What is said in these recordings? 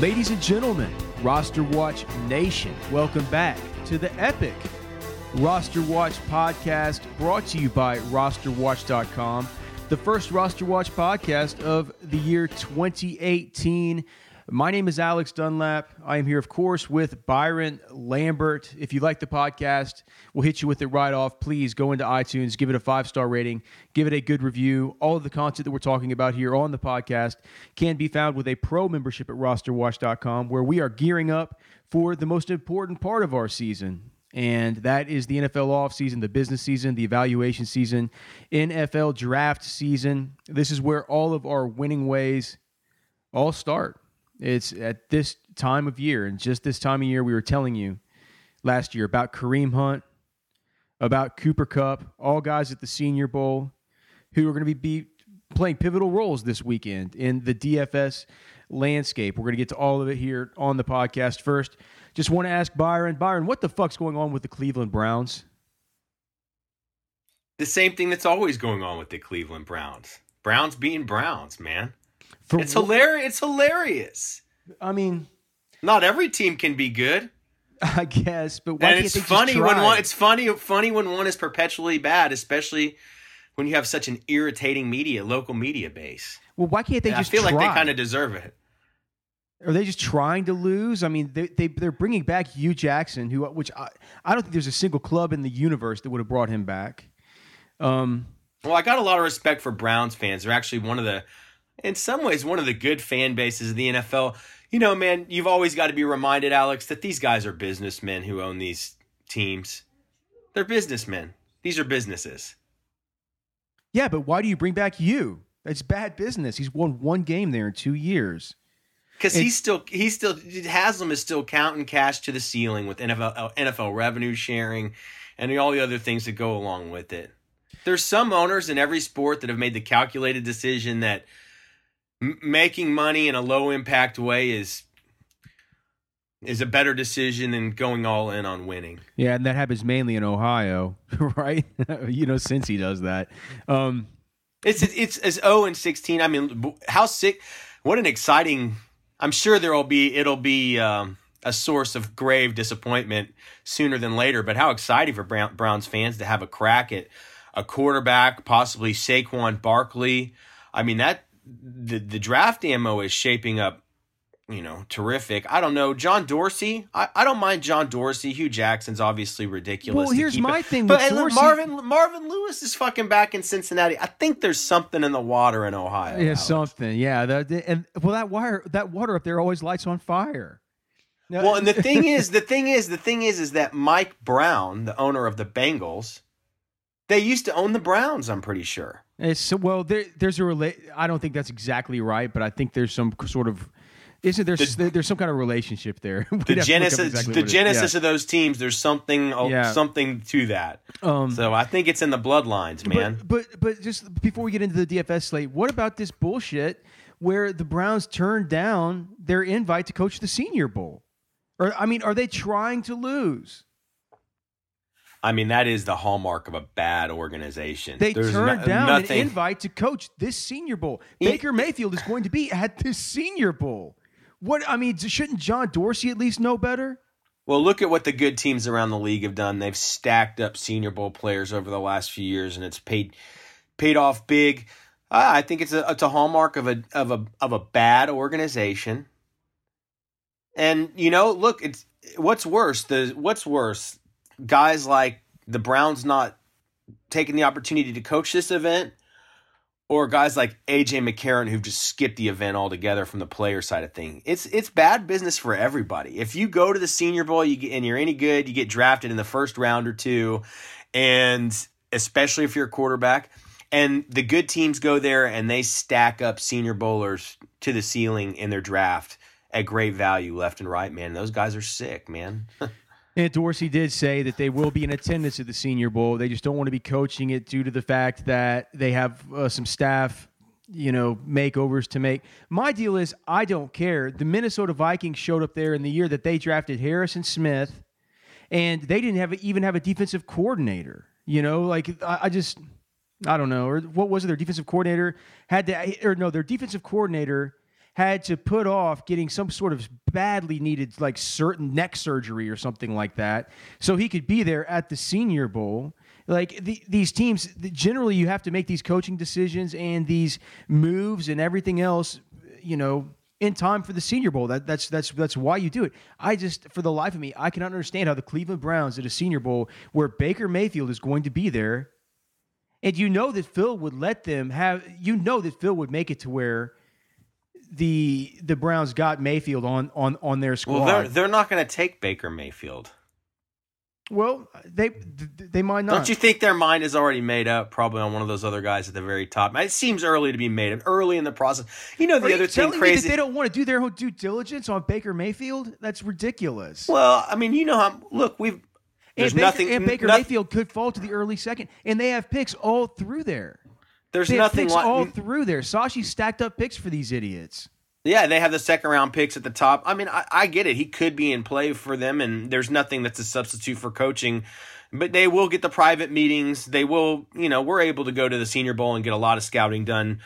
Ladies and gentlemen, Roster Watch Nation, welcome back to the epic Roster Watch podcast brought to you by rosterwatch.com, the first Roster Watch podcast of the year 2018. My name is Alex Dunlap. I am here, of course, with Byron Lambert. If you like the podcast, we'll hit you with it right off. Please go into iTunes, give it a five star rating, give it a good review. All of the content that we're talking about here on the podcast can be found with a pro membership at rosterwatch.com, where we are gearing up for the most important part of our season. And that is the NFL offseason, the business season, the evaluation season, NFL draft season. This is where all of our winning ways all start. It's at this time of year, and just this time of year, we were telling you last year about Kareem Hunt, about Cooper Kupp, all guys at the Senior Bowl who are going to be playing pivotal roles this weekend in the DFS landscape. We're going to get to all of it here on the podcast. First, just want to ask Byron, Byron, what the fuck's going on with the Cleveland Browns? The same thing that's always going on with the Cleveland Browns. Browns being Browns, man. For It's hilarious. It's hilarious. I mean, Not every team can be good, I guess, but why and can't it's they just funny when one. It's funny funny when one is perpetually bad, especially when you have such an irritating media, local media base. well, why can't they And I just feel like they kind of deserve it. Are they just trying to lose? I mean, they, they they're bringing back Hue Jackson, who which I, I don't think there's a single club in the universe that would have brought him back. Um, Well, I got a lot of respect for Browns fans. They're actually one of the, in some ways, one of the good fan bases of the NFL. You know, man, you've always got to be reminded, Alex, that these guys are businessmen who own these teams. They're businessmen. These are businesses. yeah, but why do Hue bring back you? That's bad business. He's won one game there in two years. Because he's still, he's still, Haslam is still counting cash to the ceiling with NFL, NFL revenue sharing and all the other things that go along with it. There's some owners in every sport that have made the calculated decision that m- making money in a low impact way is is a better decision than going all in on winning. Yeah, and that happens mainly in Ohio, right? you know, since he does that. Um, It's it's as 0 and 16. I mean, how sick what an exciting I'm sure there'll be it'll be um, a source of grave disappointment sooner than later, but how exciting for Brown, Browns fans to have a crack at a quarterback, possibly Saquon Barkley. I mean that the the draft ammo is shaping up you know, terrific. I don't know. John Dorsey, I, I don't mind John Dorsey. Hue Jackson's obviously ridiculous. Well, here's my it. thing But with Dorsey- Marvin Marvin Lewis is fucking back in Cincinnati. I think there's something in the water in Ohio. yeah, Alex. something. Yeah, that, and well, that wire, that water up there always lights on fire. Now- Well, and the thing is, the thing is, the thing is, is that Mike Brown, the owner of the Bengals, they used to own the Browns. I'm pretty sure. It's well. There, there's a relate. I don't think that's exactly right, but I think there's some sort of. Isn't there? The- there's some kind of relationship there. The genesis, exactly the what it is. genesis of those teams. There's something, oh, Yeah. something to that. Um, So I think it's in the bloodlines, man. But, but but just before we get into the DFS slate, what about this bullshit where the Browns turned down their invite to coach the Senior Bowl? Or I mean, are they trying to lose? I mean, that is the hallmark of a bad organization. They There's turned no- down nothing. an invite to coach this Senior Bowl. Baker Mayfield is going to be at this Senior Bowl. What I mean, shouldn't John Dorsey at least know better? Well, look at what the good teams around the league have done. They've stacked up Senior Bowl players over the last few years, and it's paid paid off big. Uh, I think it's a it's a hallmark of a of a of a bad organization. And you know, look, it's what's worse. The what's worse, guys like the Browns not taking the opportunity to coach this event, or guys like AJ McCarron who've just skipped the event altogether from the player side of thing. It's it's bad business for everybody. If you go to the Senior Bowl you get, and you're any good, you get drafted in the first round or two, and especially if you're a quarterback, and the good teams go there and they stack up Senior Bowlers to the ceiling in their draft at great value left and right. Man, those guys are sick, man. And Dorsey did say that they will be in attendance at the Senior Bowl. They just don't want to be coaching it due to the fact that they have uh, some staff, you know, makeovers to make. My deal is I don't care. The Minnesota Vikings showed up there in the year that they drafted Harrison Smith, and they didn't have even have a defensive coordinator. You know, like I, I just I don't know, or what was it? Their defensive coordinator had to, or no, their defensive coordinator had to put off getting some sort of badly needed like certain neck surgery or something like that so he could be there at the senior bowl. Like the, these teams generally you have to make these coaching decisions and these moves and everything else you know in time for the senior bowl. That, that's that's that's why you do it. I just for the life of me i cannot understand how the cleveland browns at a senior bowl where baker mayfield is going to be there and you know that phil would let them have you know that phil would make it to where the the Browns got Mayfield on on on their squad. Well, they're they're not going to take Baker Mayfield. Well, they they might not. Don't you think their mind is already made up? Probably on one of those other guys at the very top. It seems early to be made up. Early in the process. You know the Are other thing crazy. Me that they don't want to do their own due diligence on Baker Mayfield. That's ridiculous. well, I mean, you know how. Look, we've. There's and Baker, nothing. and Baker Mayfield could fall to the early second, and they have picks all through there. There's They nothing like. all through there. Sashi stacked up picks for these idiots. Yeah, they have the second round picks at the top. I mean, I, I get it. He could be in play for them, and there's nothing that's a substitute for coaching. But they will get the private meetings. They will, you know, we're able to go to the Senior Bowl and get a lot of scouting done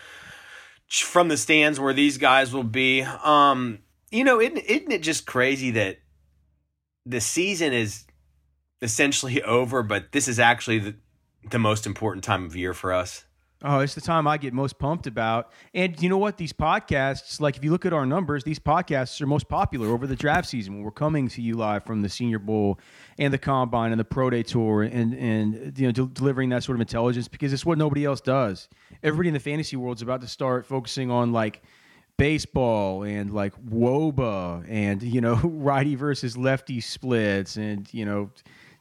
from the stands where these guys will be. Um, you know, isn't, isn't it just crazy that the season is essentially over, but this is actually the, the most important time of year for us? Oh, it's the time I get most pumped about. And you know what? These podcasts, like if you look at our numbers, these podcasts are most popular over the draft season when we're coming to you live from the Senior Bowl and the Combine and the Pro Day Tour and and you know del- delivering that sort of intelligence because it's what nobody else does. Everybody in the fantasy world is about to start focusing on like baseball and like WOBA and you know righty versus lefty splits and you know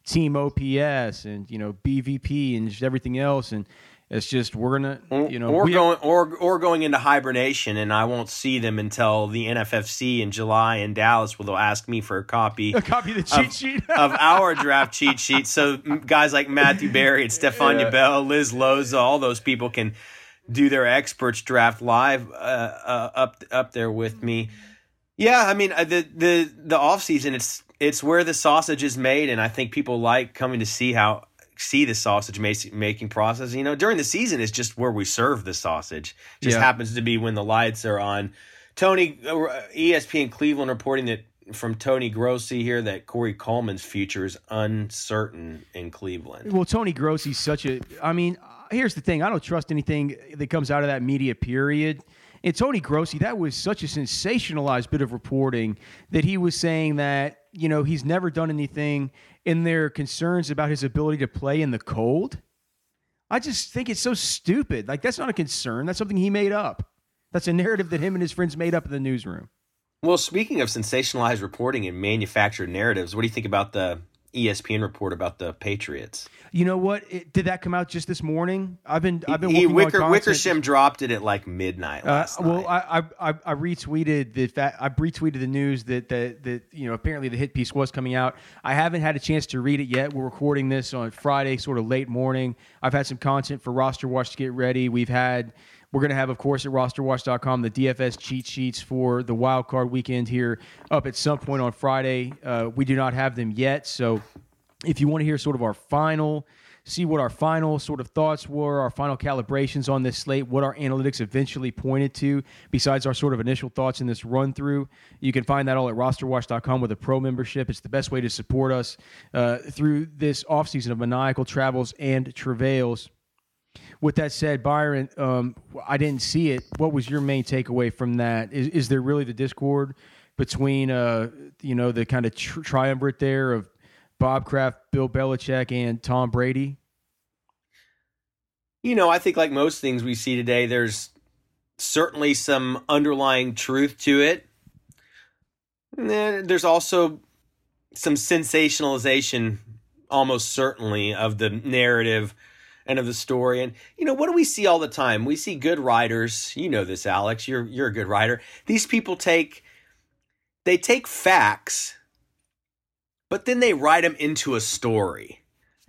team OPS and you know BVP and just everything else and it's just we're gonna you know or we- going or or going into hibernation, and I won't see them until the NFFC in July in Dallas, where they'll ask me for a copy a copy of the cheat of, sheet. of our draft cheat sheet. So guys like Matthew Berry and Stefania Bell, Liz Loza, all those people can do their experts draft live uh, uh, up up there with me. Yeah, I mean uh, the the the off season it's it's where the sausage is made, and I think people like coming to see how see the sausage making process. You know, during the season is just where we serve the sausage. Just Yeah. happens to be when the lights are on. Tony, uh, ESPN Cleveland reporting that from Tony Grossi here that Corey Coleman's future is uncertain in Cleveland. Well, Tony Grossi's such a. I mean, here's the thing: I don't trust anything that comes out of that media period. And Tony Grossi, that was such a sensationalized bit of reporting that he was saying that you know he's never done anything, in their concerns about his ability to play in the cold. I just think it's so stupid. Like that's not a concern. That's something he made up. That's a narrative that him and his friends made up in the newsroom. Well, speaking of sensationalized reporting and manufactured narratives, what do you think about the ESPN report about the Patriots? You know what? It, did that come out just this morning? I've been I've been He, working Wicker. Wickersham dropped it at like midnight Uh, well, I I I retweeted the fact I retweeted the news that that that you know apparently the hit piece was coming out. I haven't had a chance to read it yet. We're recording this on Friday, sort of late morning. I've had some content for Roster Watch to get ready. We've had we're going to have, of course, at rosterwatch.com the DFS cheat sheets for the wild card weekend here up at some point on Friday. Uh, we do not have them yet, so if you want to hear sort of our final see what our final sort of thoughts were our final calibrations on this slate what our analytics eventually pointed to besides our sort of initial thoughts in this run through you can find that all at rosterwatch.com with a pro membership it's the best way to support us uh, through this offseason of maniacal travels and travails with that said, Byron, um, I didn't see it. What was your main takeaway from that? Is, is there really the discord between, uh, you know, the kind of tr- triumvirate there of Bob Kraft, Bill Belichick, and Tom Brady? you know, I think like most things we see today, there's certainly some underlying truth to it. And there's also some sensationalization, almost certainly, of the narrative and of the story. And you know, what do we see all the time? We see good writers. You know this, Alex. You're you're a good writer. These people take they take facts, but then they write them into a story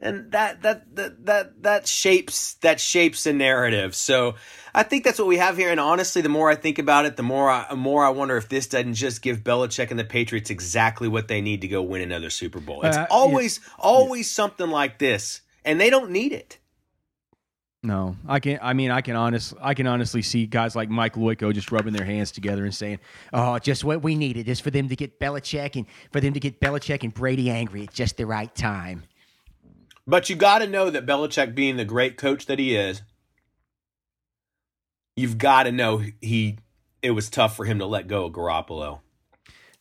and that that that that that shapes that shapes a narrative. So I think that's what we have here. And honestly, the more I think about it, the more I, more I wonder if this doesn't just give Belichick and the Patriots exactly what they need to go win another Super Bowl. It's uh, always yeah. always yeah. something like this, and they don't need it. No, I can. I mean, I can honestly, I can honestly see guys like Mike Loico just rubbing their hands together and saying, "Oh, just what we needed is for them to get Belichick and for them to get Belichick and Brady angry at just the right time." But you got to know that Belichick, being the great coach that he is, you've got to know he it was tough for him to let go of Garoppolo.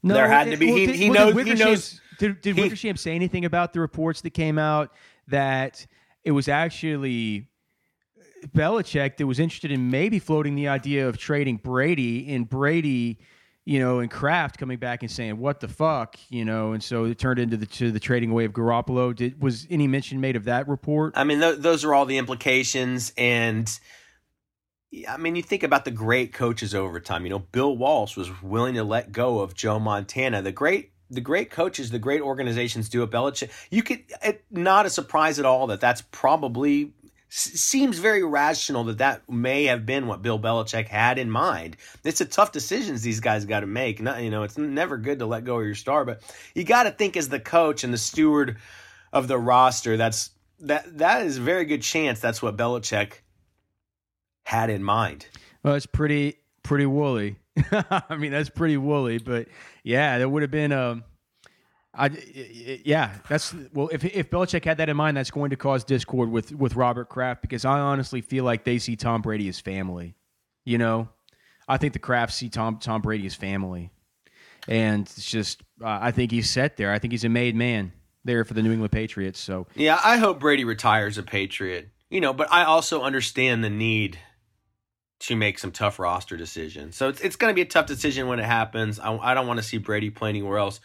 No, there had to be. Well, he, did, he, well, knows, he knows. Did, did he, Wickersham say anything about the reports that came out that it was actually Belichick that was interested in maybe floating the idea of trading Brady, and Brady you know, and Kraft coming back and saying, "What the fuck," you know, and so it turned into the to the trading away of Garoppolo. Did was any mention made of that report? I mean, th- those are all the implications, and I mean, you think about the great coaches over time. You know, Bill Walsh was willing to let go of Joe Montana. The great the great coaches, the great organizations do it. Belichick, you could it, not a surprise at all that that's probably seems very rational that that may have been what Bill Belichick had in mind. It's a tough decisions these guys got to make. Not, you know, it's never good to let go of your star, but you got to think as the coach and the steward of the roster. That's that that is very good chance that's what Belichick had in mind. Well, it's pretty pretty woolly. I mean, that's pretty woolly, but yeah, there would have been um I, yeah, that's well. If if Belichick had that in mind, that's going to cause discord with with Robert Kraft because I honestly feel like they see Tom Brady as family. You know, I think the Krafts see Tom Tom Brady as family, and it's just uh, I think he's set there. I think he's a made man there for the New England Patriots. So yeah, I hope Brady retires a Patriot. You know, but I also understand the need to make some tough roster decisions. So it's it's going to be a tough decision when it happens. I, I don't want to see Brady play anywhere else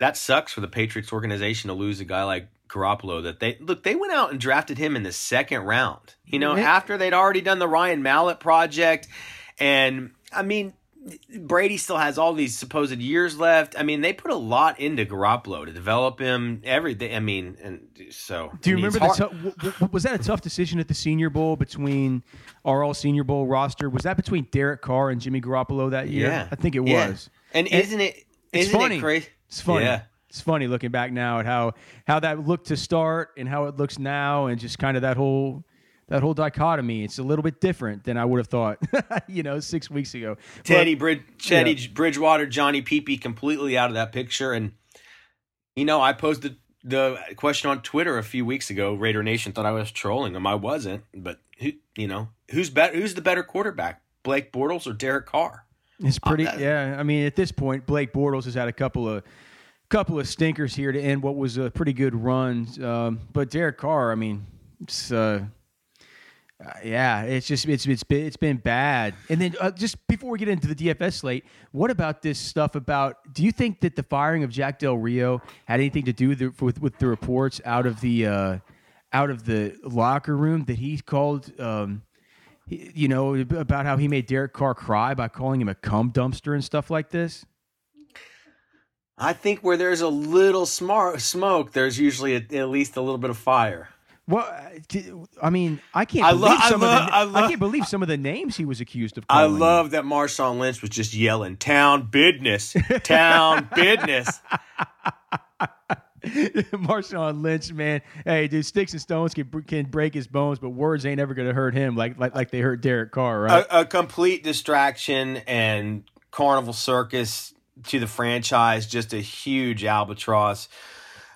that sucks for the Patriots organization to lose a guy like Garoppolo. That they look, they went out and drafted him in the second round. You know, after they'd already done the Ryan Mallett project, and I mean, Brady still has all these supposed years left. I mean, they put a lot into Garoppolo to develop him. Everything. I mean, and so. Do you I mean, remember the? T- was that a tough decision at the Senior Bowl between our All Senior Bowl roster? Was that between Derek Carr and Jimmy Garoppolo that year? Yeah, I think it yeah. was. And, and isn't it? it? Isn't funny. it crazy? It's funny. Yeah. It's funny looking back now at how how that looked to start and how it looks now, and just kind of that whole that whole dichotomy. It's a little bit different than I would have thought, you know, six weeks ago. Teddy, but, Brid- Teddy yeah. Bridgewater, Johnny Peepee completely out of that picture. And, you know, I posted the question on Twitter a few weeks ago. Raider Nation thought I was trolling them. I wasn't. But, who, you know, who's, better? who's the better quarterback, Blake Bortles or Derek Carr? It's pretty. Uh, yeah, I mean, at this point, Blake Bortles has had a couple of couple of stinkers here to end what was a pretty good run. Um, but Derek Carr, I mean, it's. Uh, uh, yeah, it's just it's it's been it's been bad. And then uh, just before we get into the DFS slate, what about this stuff about? Do you think that the firing of Jack Del Rio had anything to do with the, with, with the reports out of the uh, out of the locker room that he called? Um, you know, about how he made Derek Carr cry by calling him a cum dumpster and stuff like this? I think where there's a little smart smoke, there's usually a, at least a little bit of fire. Well, I mean, I can't I believe some I of the, I, I, can't believe some of the names he was accused of. I love him. that Marshawn Lynch was just yelling "Town business, town business." Marshawn Lynch, man. Hey, dude, sticks and stones can can break his bones, but words ain't ever gonna hurt him like like like they hurt Derek Carr, right? A, a complete distraction and carnival circus to the franchise, just a huge albatross.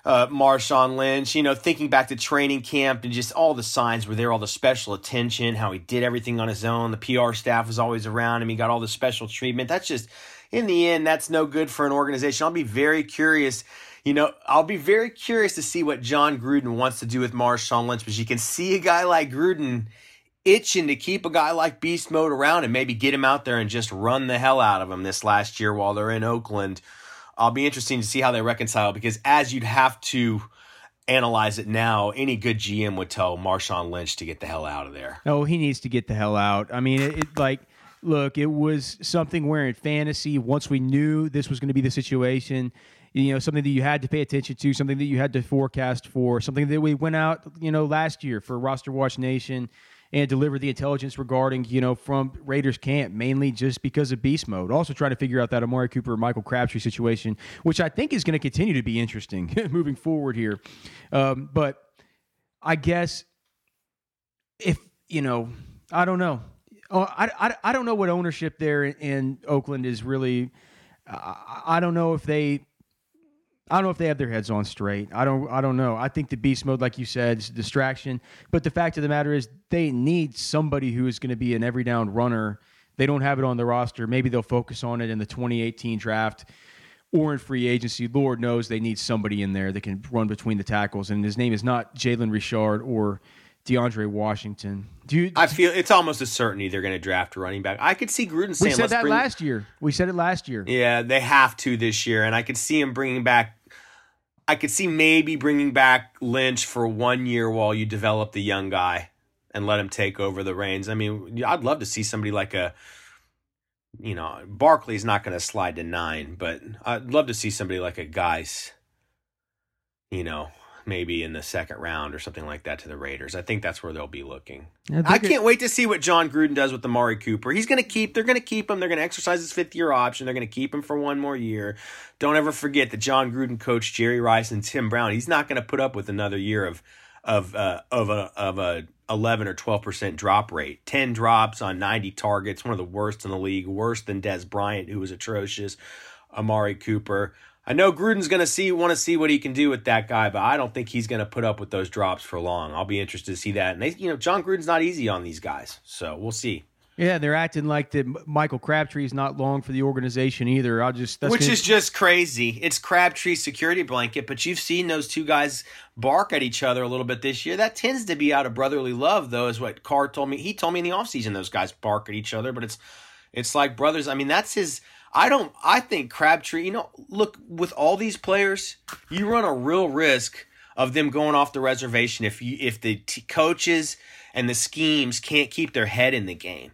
Uh, Marshawn Lynch, you know, thinking back to training camp and just all the signs were there, all the special attention, how he did everything on his own. The PR staff was always around him. He got all the special treatment. That's just, in the end, that's no good for an organization. I'll be very curious you know, I'll be very curious to see what Jon Gruden wants to do with Marshawn Lynch because you can see a guy like Gruden, itching to keep a guy like Beast Mode around and maybe get him out there and just run the hell out of him this last year while they're in Oakland. I'll be interesting to see how they reconcile because as you'd have to analyze it now, any good GM would tell Marshawn Lynch to get the hell out of there. No, he needs to get the hell out. I mean, it, it like look, it was something where in fantasy, once we knew this was going to be the situation, you know, something that you had to pay attention to, something that you had to forecast for, something that we went out, you know, last year for Roster Watch Nation and delivered the intelligence regarding, you know, from Raiders camp, mainly just because of beast mode. Also trying to figure out that Amari Cooper Michael Crabtree situation, which I think is going to continue to be interesting moving forward here. Um, but I guess if, you know, I don't know. Oh, I, I, I don't know what ownership there in, in Oakland is really. I, I don't know if they I don't know if they have their heads on straight. I don't. I don't know. I think the beast mode, like you said, is a distraction. But the fact of the matter is, they need somebody who is going to be an every down runner. They don't have it on the roster. Maybe they'll focus on it in the 2018 draft or in free agency. Lord knows they need somebody in there that can run between the tackles. And his name is not Jalen Richard or DeAndre Washington. Do you, I feel it's almost a certainty they're going to draft a running back. I could see Gruden saying, "We said that bring... last year. We said it last year." Yeah, they have to this year, and I could see him bringing back. I could see maybe bringing back Lynch for one year while you develop the young guy and let him take over the reins. I mean, I'd love to see somebody like a, you know, Barkley's not going to slide to nine, but I'd love to see somebody like a Guice, you know, maybe in the second round or something like that to the Raiders. I think that's where they'll be looking. Yeah, I can't wait to see what Jon Gruden does with Amari Cooper. He's going to keep. They're going to keep him. They're going to exercise his fifth year option. They're going to keep him for one more year. Don't ever forget that Jon Gruden coached Jerry Rice and Tim Brown. He's not going to put up with another year of of uh, of a of a 11 or 12 percent drop rate. 10 drops on 90 targets, one of the worst in the league, worse than Dez Bryant, who was atrocious. Amari Cooper. I know Gruden's going to see want to see what he can do with that guy, but I don't think he's going to put up with those drops for long. I'll be interested to see that. And they, you know, Jon Gruden's not easy on these guys, so we'll see. Yeah, they're acting like the Michael Crabtree's not long for the organization either. I'll just which gonna... is just crazy. It's Crabtree's security blanket, but you've seen those two guys bark at each other a little bit this year. That tends to be out of brotherly love, though, is what Carr told me. He told me in the offseason those guys bark at each other, but it's it's like brothers. I mean, that's his I don't. I think Crabtree. You know, look with all these players, you run a real risk of them going off the reservation if you if the t- coaches and the schemes can't keep their head in the game.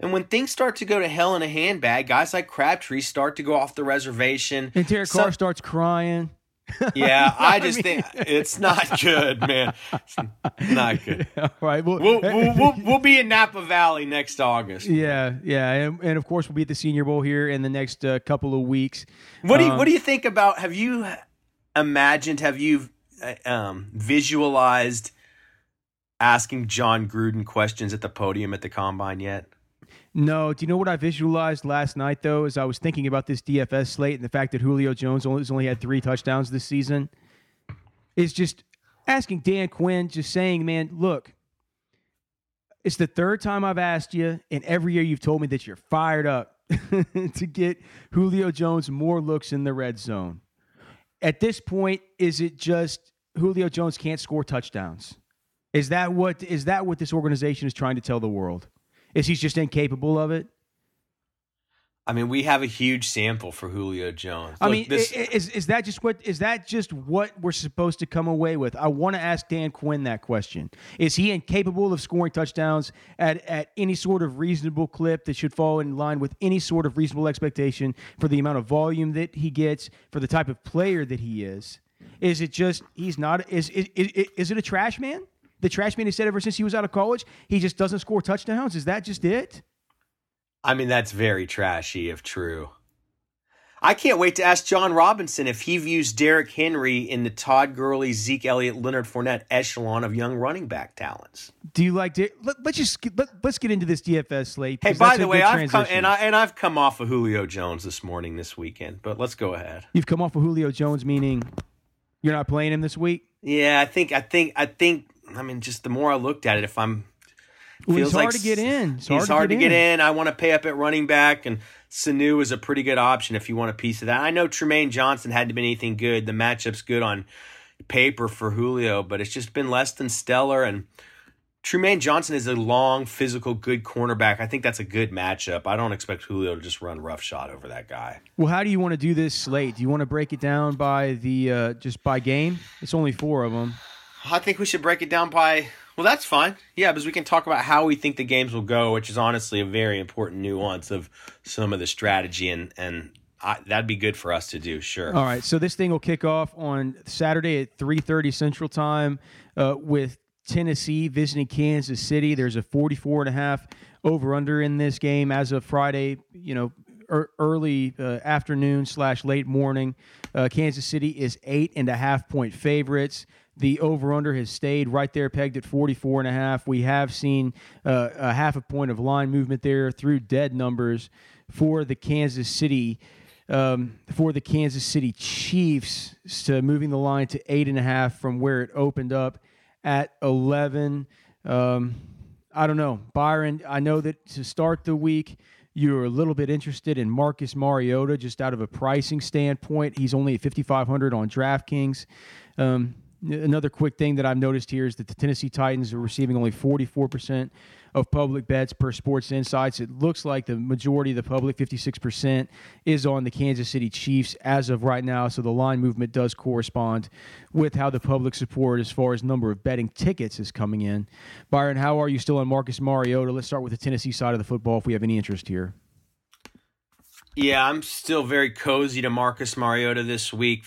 And when things start to go to hell in a handbag, guys like Crabtree start to go off the reservation. And Derek Carr starts crying yeah, I just I mean, think it's not good, man. It's not good. All right, well, we'll, we'll, we'll, we'll, be in Napa Valley next August. Yeah, yeah, and, and of course we'll be at the Senior Bowl here in the next uh, couple of weeks. What do you um, What do you think about? Have you imagined? Have you uh, um, visualized asking Jon Gruden questions at the podium at the combine yet? No. Do you know what I visualized last night, though, as I was thinking about this DFS slate and the fact that Julio Jones only, has only had three touchdowns this season? Is just asking Dan Quinn, just saying, man, look, it's the third time I've asked you, and every year you've told me that you're fired up to get Julio Jones more looks in the red zone. At this point, is it just Julio Jones can't score touchdowns? Is that what is that what this organization is trying to tell the world? Is he just incapable of it? I mean, we have a huge sample for Julio Jones. I mean, this... is is that just what is that just what we're supposed to come away with? I want to ask Dan Quinn that question. Is he incapable of scoring touchdowns at at any sort of reasonable clip that should fall in line with any sort of reasonable expectation for the amount of volume that he gets, for the type of player that he is? Is it just he's not is is, is, is it a trash man? The trash man he said ever since he was out of college, he just doesn't score touchdowns? Is that just it? I mean, that's very trashy if true. I can't wait to ask Jon Robinson if he views Derrick Henry in the Todd Gurley, Zeke Elliott, Leonard Fournette echelon of young running back talents. Do you like? To let, us just let, us get into this DFS slate. Hey, by the way, I've come and I and I've come off of Julio Jones this morning, this weekend. But let's go ahead. You've come off of Julio Jones, meaning you're not playing him this week. Yeah, I think I think I think I mean, just the more I looked at it, if I'm feels hard like to get in. It's hard, hard to, get, to get in. I want to pay up at running back, and Sanu is a pretty good option if you want a piece of that. I know Trumaine Johnson hadn't been anything good. The matchup's good on paper for Julio, but it's just been less than stellar. And Trumaine Johnson is a long, physical, good cornerback. I think that's a good matchup. I don't expect Julio to just run roughshod over that guy. Well, how do you want to do this slate? Do you want to break it down by the uh, just by game? It's only four of them. I think we should break it down by. Well, that's fine. Yeah, because we can talk about how we think the games will go, which is honestly a very important nuance of some of the strategy, and and I, that'd be good for us to do. Sure. All right. So this thing will kick off on Saturday at three thirty Central Time uh, with Tennessee visiting Kansas City. There's a 44 and a half over under in this game as of Friday, you know, early uh, afternoon slash late morning. Uh, Kansas City is eight and a half point favorites. The over under has stayed right there, pegged at 44 and a half. We have seen uh, a half a point of line movement there through dead numbers for the Kansas City. Um, for the Kansas City Chiefs, to moving the line to eight and a half from where it opened up at 11. Um, I don't know. Byron, I know that to start the week, you're a little bit interested in Marcus Mariota just out of a pricing standpoint. He's only at 5,500 on DraftKings. Um, another quick thing that I've noticed here is that the Tennessee Titans are receiving only 44% of public bets per Sports Insights. It looks like the majority of the public, 56%, is on the Kansas City Chiefs as of right now. So the line movement does correspond with how the public support as far as number of betting tickets is coming in. Byron, how are you still on Marcus Mariota? Let's start with the Tennessee side of the football if we have any interest here. Yeah, I'm still very cozy to Marcus Mariota this week.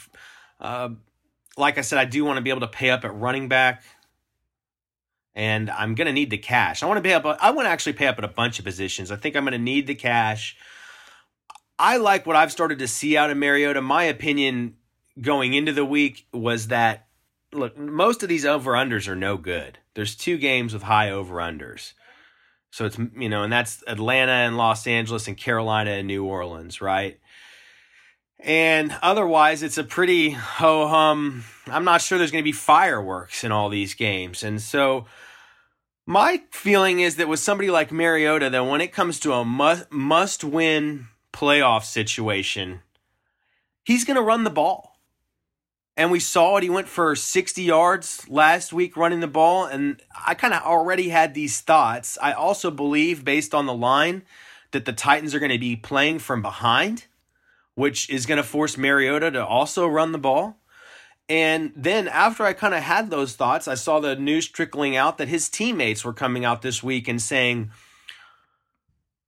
Uh, like I said, I do want to be able to pay up at running back and I'm going to need the cash. I want to pay up. I want to actually pay up at a bunch of positions. I think I'm going to need the cash. I like what I've started to see out of Mariota. My opinion going into the week was that look, most of these over unders are no good. There's two games with high over unders. So it's you know, and that's Atlanta and Los Angeles and Carolina and New Orleans, right? And otherwise, it's a pretty ho hum. I'm not sure there's going to be fireworks in all these games. And so my feeling is that with somebody like Mariota, that when it comes to a must, must win playoff situation, he's going to run the ball. And we saw it. He went for 60 yards last week running the ball. And I kind of already had these thoughts. I also believe, based on the line, that the Titans are going to be playing from behind, which is going to force Mariota to also run the ball. And then after I kind of had those thoughts, I saw the news trickling out that his teammates were coming out this week and saying,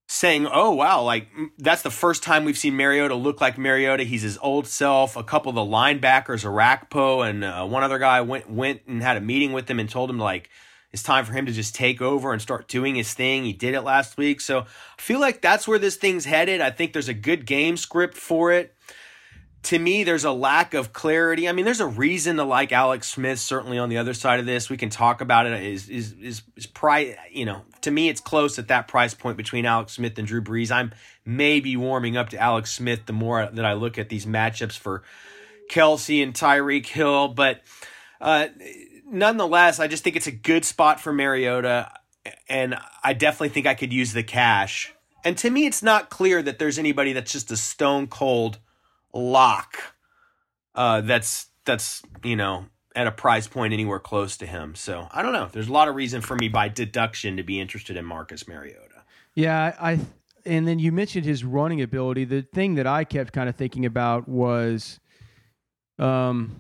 saying, "Oh wow, like that's the first time we've seen Mariota look like Mariota. He's his old self." A couple of the linebackers, Orakpo and uh, one other guy went went and had a meeting with him and told him like it's time for him to just take over and start doing his thing. He did it last week, so I feel like that's where this thing's headed. I think there's a good game script for it to me, there's a lack of clarity. I mean, there's a reason to like Alex Smith. Certainly, on the other side of this, we can talk about it. Is is is, is price? You know, to me, it's close at that price point between Alex Smith and Drew Brees. I'm maybe warming up to Alex Smith the more that I look at these matchups for Kelce and Tyreek Hill. But uh, nonetheless, I just think it's a good spot for Mariota, and I definitely think I could use the cash. And to me, it's not clear that there's anybody that's just a stone cold lock uh, that's that's you know at a price point anywhere close to him. So I don't know. There's a lot of reason for me by deduction to be interested in Marcus Mariota. Yeah, I and then you mentioned his running ability. The thing that I kept kind of thinking about was, um,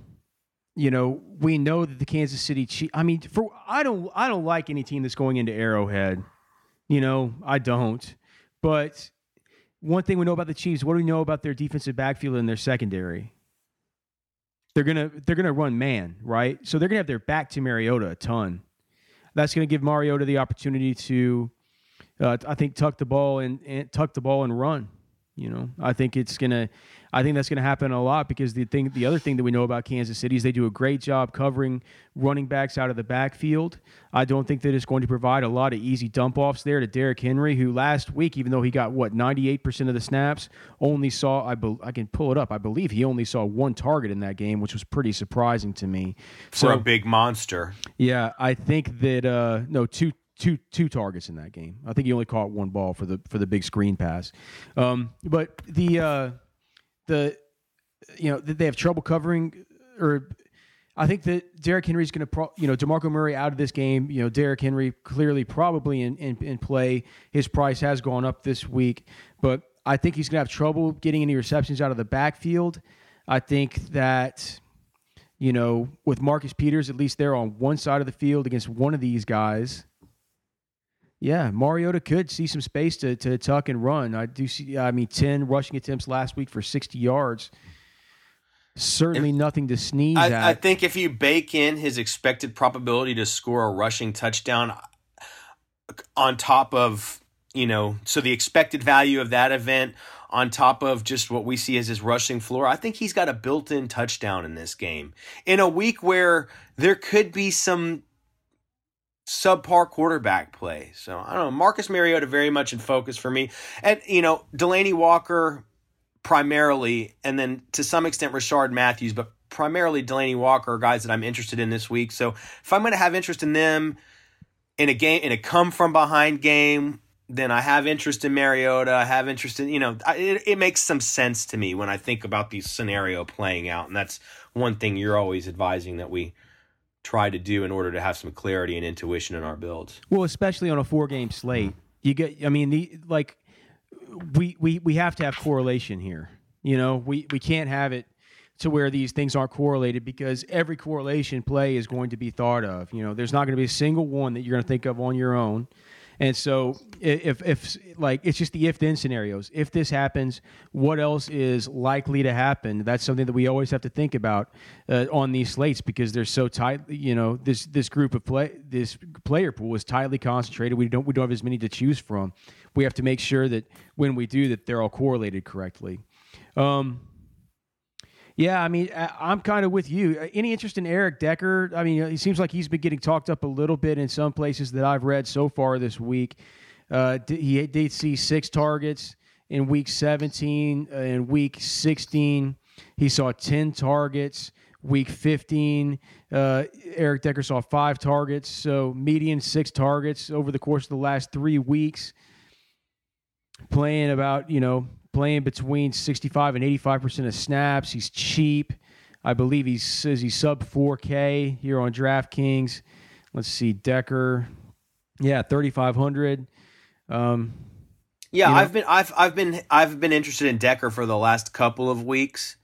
you know, we know that the Kansas City Chiefs. I mean, for I don't I don't like any team that's going into Arrowhead. You know, I don't. But one thing we know about the Chiefs, what do we know about their defensive backfield and their secondary? They're gonna they're gonna run man, right? So they're gonna have their back to Mariota a ton. That's gonna give Mariota the opportunity to, uh, I think, tuck the ball and, and tuck the ball and run. You know, I think it's gonna I think that's going to happen a lot because the thing, the other thing that we know about Kansas City is they do a great job covering running backs out of the backfield. I don't think that it's going to provide a lot of easy dump offs there to Derrick Henry, who last week, even though he got what ninety eight percent of the snaps, only saw I be, I can pull it up. I believe he only saw one target in that game, which was pretty surprising to me. For so, a big monster. Yeah, I think that uh, no two two two targets in that game. I think he only caught one ball for the for the big screen pass. Um, but the uh, the you know that they have trouble covering or I think that Derrick Henry's going to, pro- you know, Demarco Murray out of this game. You know, Derrick Henry clearly probably in, in, in play. His price has gone up this week, but I think he's going to have trouble getting any receptions out of the backfield. I think that, you know, with Marcus Peters, at least they're on one side of the field against one of these guys. Yeah, Mariota could see some space to, to tuck and run. I do see, I mean, 10 rushing attempts last week for 60 yards certainly nothing to sneeze I, at. I think if you bake in his expected probability to score a rushing touchdown uh, on top of, you know, so the expected value of that event on top of just what we see as his rushing floor, I think he's got a built in touchdown in this game. In a week where there could be some subpar quarterback play. So I don't know. Marcus Mariota very much in focus for me. And, you know, Delanie Walker, primarily, and then to some extent Rishard Matthews, but primarily Delanie Walker are guys that I'm interested in this week. So if I'm going to have interest in them in a game, in a come from behind game, then I have interest in Mariota. I have interest in, you know, it, it makes some sense to me when I think about the scenario playing out. And that's one thing you're always advising that we try to do in order to have some clarity and intuition in our builds. Well, especially on a four game slate. You get, I mean, the, like, we, we, we have to have correlation here. You know, we, we can't have it to where these things aren't correlated because every correlation play is going to be thought of. You know, there's not going to be a single one that you're going to think of on your own. And so if if like it's just the if then scenarios. If this happens, what else is likely to happen? That's something that we always have to think about uh, on these slates because they're so tight. You know, this this group of play this player pool is tightly concentrated. We don't we don't have as many to choose from. We have to make sure that when we do that, they're all correlated correctly. Um, yeah, I mean, I'm kind of with you. Uh, any interest in Eric Decker? I mean, it seems like he's been getting talked up a little bit in some places that I've read so far this week. Uh, he did see six targets in week 17. Uh, in week 16, he saw 10 targets. Week 15, uh, Eric Decker saw five targets. So, median six targets over the course of the last three weeks. Playing about, you know, playing between 65 and 85% of snaps. He's cheap. I believe he says he's sub 4K here on DraftKings. Let's see, Decker. Yeah, 3,500. Um, yeah, you know, I've been I've I've been I've been interested in Decker for the last couple of weeks.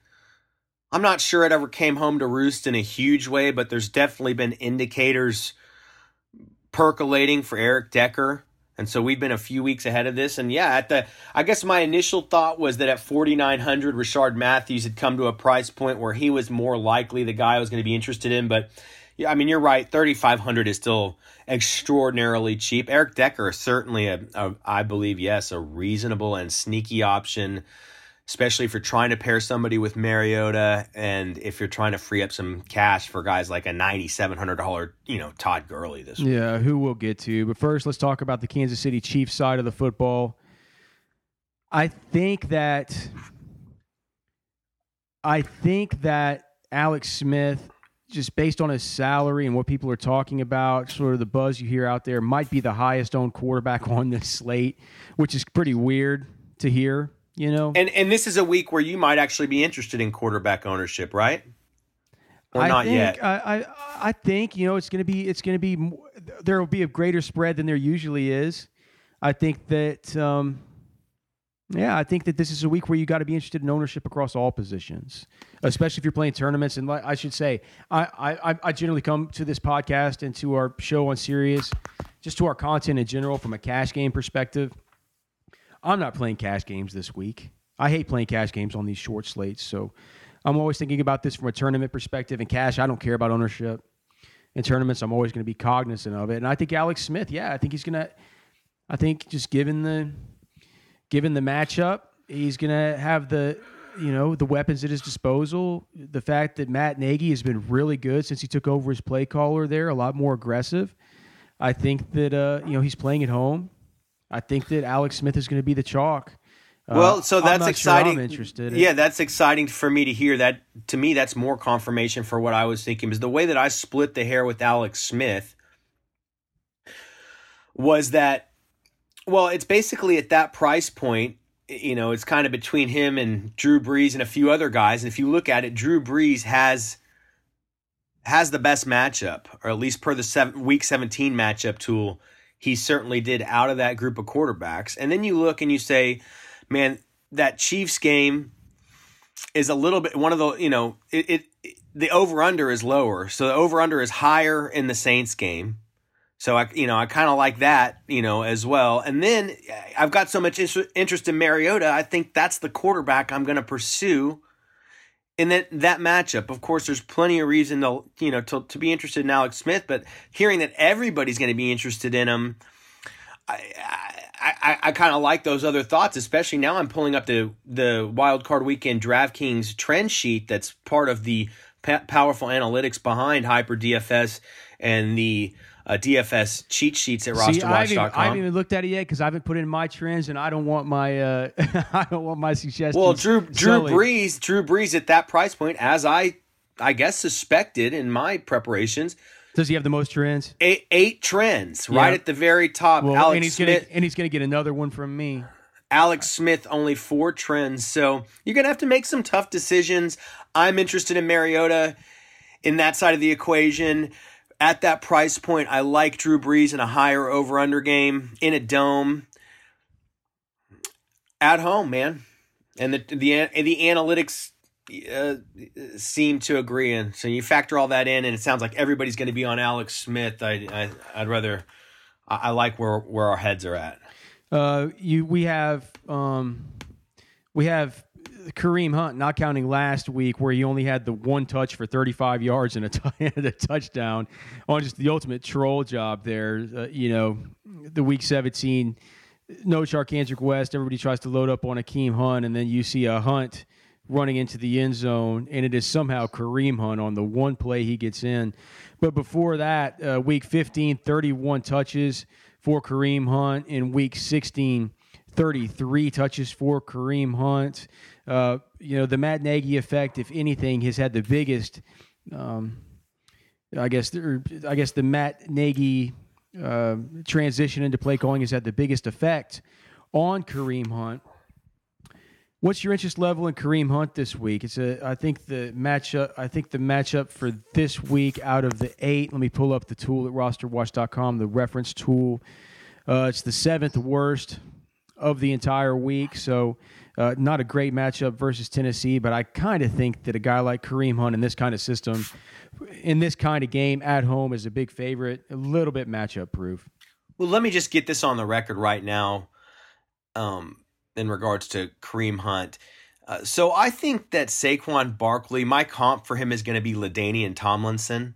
I'm not sure it ever came home to roost in a huge way, but there's definitely been indicators percolating for Eric Decker. And so we've been a few weeks ahead of this. And yeah, at the I guess my initial thought was that at 4900 Rishard Matthews had come to a price point where he was more likely the guy I was going to be interested in, but yeah, I mean you're right, 3500 is still extraordinarily cheap. Eric Decker is certainly a, a I believe yes, a reasonable and sneaky option especially if you're trying to pair somebody with Mariota and if you're trying to free up some cash for guys like a $9,700, you know, Todd Gurley this week. Yeah, who we'll get to. But first, let's talk about the Kansas City Chiefs side of the football. I think that I think that Alex Smith just based on his salary and what people are talking about, sort of the buzz you hear out there, might be the highest owned quarterback on this slate, which is pretty weird to hear you know. And and this is a week where you might actually be interested in quarterback ownership, right? Or I not think, yet. I, I I think you know it's going to be it's going to be there will be a greater spread than there usually is. I think that um, yeah, I think that this is a week where you got to be interested in ownership across all positions, especially if you're playing tournaments. And like I should say, I, I I generally come to this podcast and to our show on Sirius, just to our content in general from a cash game perspective I'm not playing cash games this week. I hate playing cash games on these short slates. So I'm always thinking about this from a tournament perspective. And cash, I don't care about ownership. In tournaments, I'm always going to be cognizant of it. And I think Alex Smith, yeah, I think he's going to. I think just given the given the matchup, he's going to have the you know the weapons at his disposal. The fact that Matt Nagy has been really good since he took over as play caller there, a lot more aggressive. I think that uh, you know he's playing at home. I think that Alex Smith is going to be the chalk. Uh, well, so that's exciting. Sure I'm interested. Yeah, that's exciting for me to hear. That to me, that's more confirmation for what I was thinking. Because the way that I split the hair with Alex Smith was that, well, it's basically at that price point. You know, it's kind of between him and Drew Brees and a few other guys. And if you look at it, Drew Brees has has the best matchup, or at least per the seven, week 17 matchup tool, he certainly did out of that group of quarterbacks. And then you look and you say, man, that Chiefs game is a little bit one of the, you know, it, it, it the over under is lower. So the over under is higher in the Saints game. So I, you know, I kind of like that, you know, as well. And then I've got so much interest in Mariota. I think that's the quarterback I'm going to pursue in that that matchup. Of course, there's plenty of reason to, you know, to, to be interested in Alex Smith. But hearing that everybody's going to be interested in him, I, I, I, I kind of like those other thoughts. Especially now, I'm pulling up the the Wild Card Weekend DraftKings trend sheet. That's part of the powerful analytics behind Hyper DFS and the uh, DFS cheat sheets at rosterwatch.com. I, haven't, I haven't even looked at it yet because I haven't put in my trends, and I don't want my uh, I don't want my suggestions. Well, Drew Drew Brees Drew Brees at that price point, as I I guess suspected in my preparations. Does he have the most trends? Eight, eight trends, yeah. right at the very top. Well, Alex and he's Smith, gonna and he's gonna get another one from me. Alex Smith only four trends, so you're gonna have to make some tough decisions. I'm interested in Mariota in that side of the equation at that price point, I like Drew Brees in a higher over under game in a dome at home, man. And the the the analytics uh, seem to agree, and so you factor all that in, and it sounds like everybody's going to be on Alex Smith. I, I would rather I, I, like where where our heads are at. Uh, you we have um, we have Kareem Hunt, not counting last week where he only had the one touch for 35 yards and a, t- and a touchdown on just the ultimate troll job there. Uh, you know, the week 17, no Charcandrick West. Everybody tries to load up on Akeem Hunt, and then you see a Hunt running into the end zone, and it is somehow Kareem Hunt on the one play he gets in. But before that, uh, week 15, 31 touches for Kareem Hunt. In week 16, 33 touches for Kareem Hunt. Uh, you know, the Matt Nagy effect, if anything, has had the biggest. Um, I guess, I guess the Matt Nagy uh, transition into play calling has had the biggest effect on Kareem Hunt. What's your interest level in Kareem Hunt this week? It's a, I think the matchup. I think the matchup for this week out of the eight. Let me pull up the tool at RosterWatch.com, the reference tool. Uh, it's the seventh worst of the entire week. So uh, not a great matchup versus Tennessee, but I kind of think that a guy like Kareem Hunt in this kind of system, in this kind of game at home, is a big favorite. A little bit matchup proof. Well, let me just get this on the record right now. Um, in regards to Kareem Hunt. Uh, so I think that Saquon Barkley, my comp for him is going to be LaDainian Tomlinson.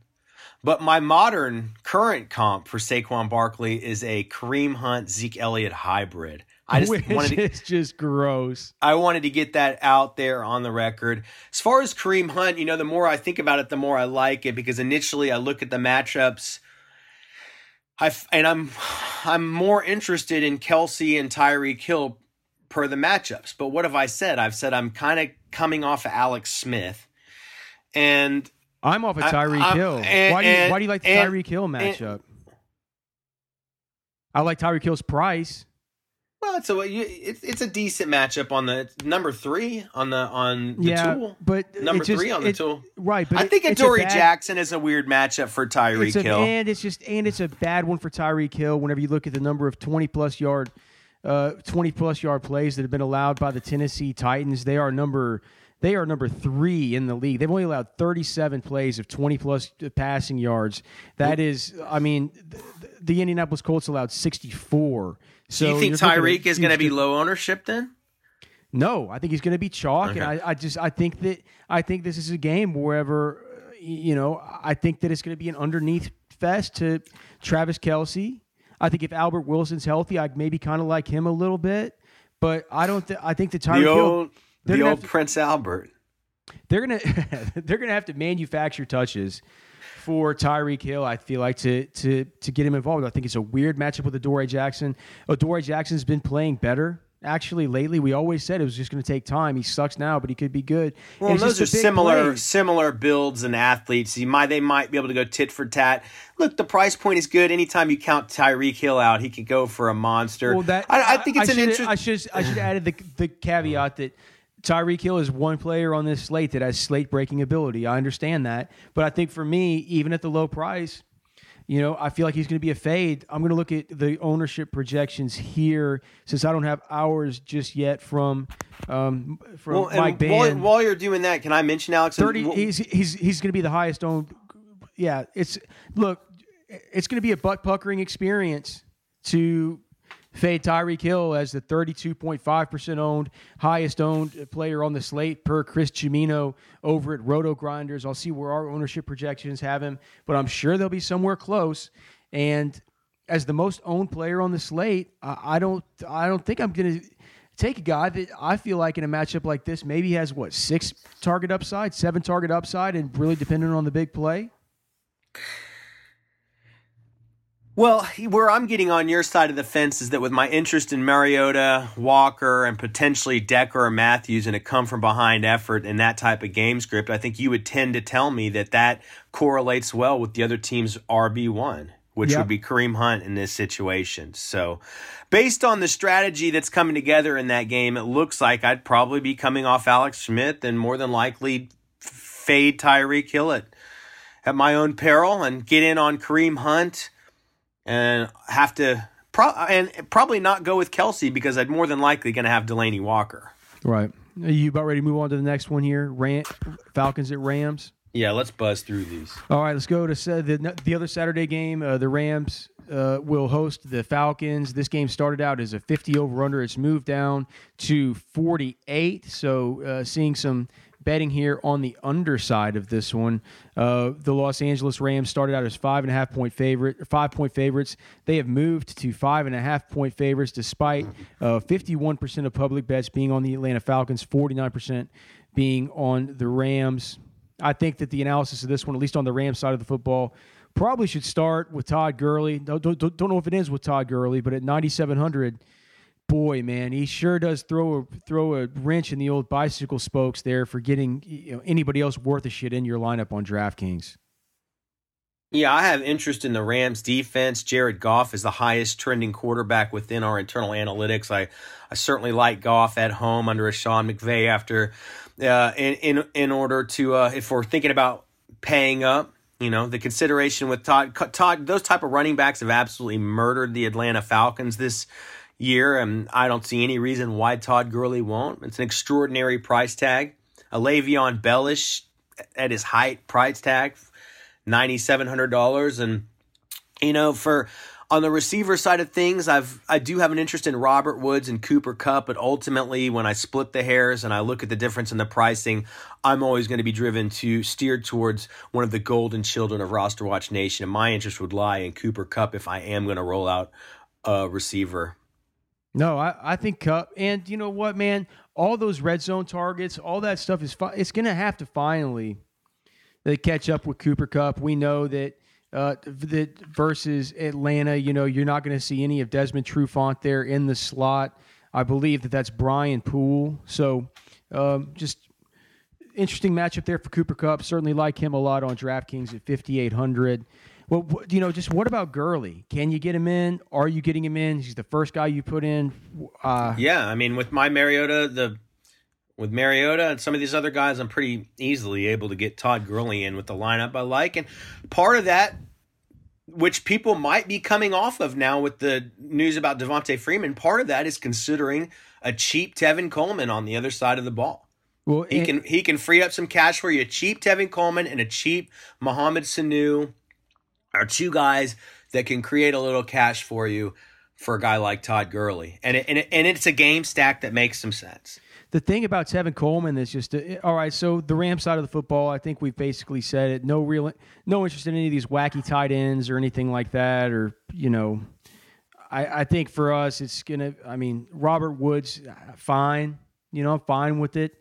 But my modern current comp for Saquon Barkley is a Kareem Hunt Zeke Elliott hybrid. I just Which wanted to, it's just gross. I wanted to get that out there on the record. As far as Kareem Hunt, you know, the more I think about it, the more I like it because initially I look at the matchups. I and I'm I'm more interested in Kelce and Tyreek Hill per the matchups. But what have I said? I've said I'm kind of coming off of Alex Smith, and I'm off of Tyreek Hill. And, why do you and, Why do you like the Tyreek Hill matchup? I like Tyreek Hill's price. Well, it's a it's, it's a decent matchup on the number three on the on the yeah, tool. But number just, three on the tool, right? But I think Adoree Jackson is a weird matchup for Tyreek Hill, and it's just and it's a bad one for Tyreek Hill. Whenever you look at the number of twenty plus yard, uh, twenty plus yard plays that have been allowed by the Tennessee Titans, they are number they are number three in the league. They've only allowed 37 plays of 20 plus passing yards. That is, I mean, the, the Indianapolis Colts allowed 64. So Do you think Tyreek is going to be low ownership then? No, I think he's going to be chalk, okay. and I, I, just I think that I think this is a game wherever you know I think that it's going to be an underneath fest to Travis Kelce. I think if Albert Wilson's healthy, I maybe kind of like him a little bit, but I don't. Th- I think the Tyreek the old, Hill, the old to, Prince Albert. They're gonna they're gonna have to manufacture touches for Tyreek Hill, I feel like to to to get him involved. I think it's a weird matchup with Adoree Jackson. Adoree Jackson's been playing better actually lately. We always said it was just going to take time. He sucks now, but he could be good. Well, those are similar play. similar builds and athletes. You might they might be able to go tit for tat. Look, the price point is good. Anytime you count Tyreek Hill out, he could go for a monster. Well, that I, I think it's I an interesting. I should I should added the the caveat that Tyreek Hill is one player on this slate that has slate breaking ability. I understand that. But I think for me, even at the low price, you know, I feel like he's going to be a fade. I'm going to look at the ownership projections here since I don't have hours just yet from um, from Well, and Mike while, Band. while you're doing that, can I mention Alex? Thirty. Well, He's he's he's going to be the highest owned. Yeah, it's look, it's going to be a butt puckering experience to fade Tyreek Hill as the 32.5 percent owned, highest owned player on the slate per Chris Chimino over at RotoGrinders. I'll see where our ownership projections have him, but I'm sure they'll be somewhere close. And as the most owned player on the slate, I, I don't I don't think I'm going to take a guy that I feel like in a matchup like this maybe has what six target upside, seven target upside, and really dependent on the big play. Well, where I'm getting on your side of the fence is that with my interest in Mariota, Walker, and potentially Decker or Matthews in a come from behind effort in that type of game script, I think you would tend to tell me that that correlates well with the other team's RB1, which Yep. would be Kareem Hunt in this situation. So, based on the strategy that's coming together in that game, it looks like I'd probably be coming off Alex Smith and more than likely fade Tyreek Hill at, at my own peril and get in on Kareem Hunt and have to pro- and probably not go with Kelce because I'm more than likely going to have Delanie Walker. Right. Are you about ready to move on to the next one here? Ram- Falcons at Rams. Yeah, let's buzz through these. All right, let's go to sa- the the other Saturday game. Uh, the Rams uh, will host the Falcons. This game started out as a 50 over under. It's moved down to 48. So uh, seeing some betting here on the underside of this one. Uh, the Los Angeles Rams started out as five and a half point favorite, five point favorites. They have moved to five and a half point favorites, despite uh, 51% of public bets being on the Atlanta Falcons, 49% being on the Rams. I think that the analysis of this one, at least on the Rams side of the football, probably should start with Todd Gurley. Don't, don't, don't know if it is with Todd Gurley, but at 9,700, boy, man, he sure does throw a, throw a wrench in the old bicycle spokes there for getting you know, anybody else worth a shit in your lineup on DraftKings. Yeah, I have interest in the Rams defense. Jared Goff is the highest trending quarterback within our internal analytics. I, I certainly like Goff at home under a Sean McVay after, uh, in, in, in order to, uh, if we're thinking about paying up, you know, the consideration with Todd, Todd, those type of running backs have absolutely murdered the Atlanta Falcons this year, and I don't see any reason why Todd Gurley won't. It's an extraordinary price tag. A Le'Veon Bellish at his height price tag, ninety seven hundred dollars, and you know for on the receiver side of things, I've I do have an interest in Robert Woods and Cooper Kupp, but ultimately when I split the hairs and I look at the difference in the pricing, I'm always going to be driven to steer towards one of the golden children of Roster Watch Nation, and my interest would lie in Cooper Kupp if I am going to roll out a receiver. No, I, I think Kupp, and you know what, man, all those red zone targets, all that stuff is fi- it's going to have to finally they catch up with Cooper Kupp. We know that uh, that versus Atlanta, you know, you're not going to see any of Desmond Trufant there in the slot. I believe that that's Brian Poole. So um, just interesting matchup there for Cooper Kupp. Certainly like him a lot on DraftKings at 5,800. Well, you know, just what about Gurley? Can you get him in? Are you getting him in? He's the first guy you put in. Uh, Yeah, I mean, with my Mariota, the with Mariota and some of these other guys, I'm pretty easily able to get Todd Gurley in with the lineup I like, and part of that, which people might be coming off of now with the news about Devonta Freeman, part of that is considering a cheap Tevin Coleman on the other side of the ball. well, He and- can he can free up some cash for you. A cheap Tevin Coleman and a cheap Mohamed Sanu are two guys that can create a little cash for you for a guy like Todd Gurley, and it, and it, and it's a game stack that makes some sense. the thing about Tevin Coleman is just uh, all right. So the Ram side of the football, I think we've basically said it. No real, no interest in any of these wacky tight ends or anything like that. Or you know, I, I think for us, it's gonna. I mean, Robert Woods, uh, fine. You know, I'm fine with it.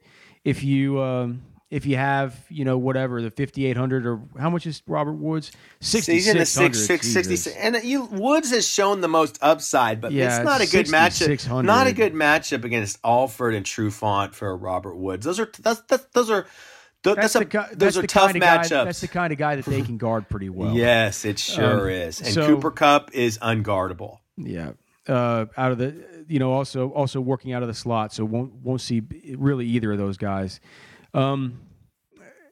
If you um, if you have you know whatever the 5800 or how much is Robert Woods? He's in the six, 6600. six, Jesus. 66. and you Woods has shown the most upside, but Yeah, it's not a good matchup. 6600. Not a good matchup against Alford and Trufant for Robert Woods. Those are that's, that's those are th- That's that's, a, the, those that's are tough kind of guy, matchups. That's the kind of guy that they can guard pretty well. Yes, it sure Um, is. And so- Cooper Kupp is unguardable. Yeah. uh, out of the you know also also working out of the slot, so won't won't see really either of those guys. Um,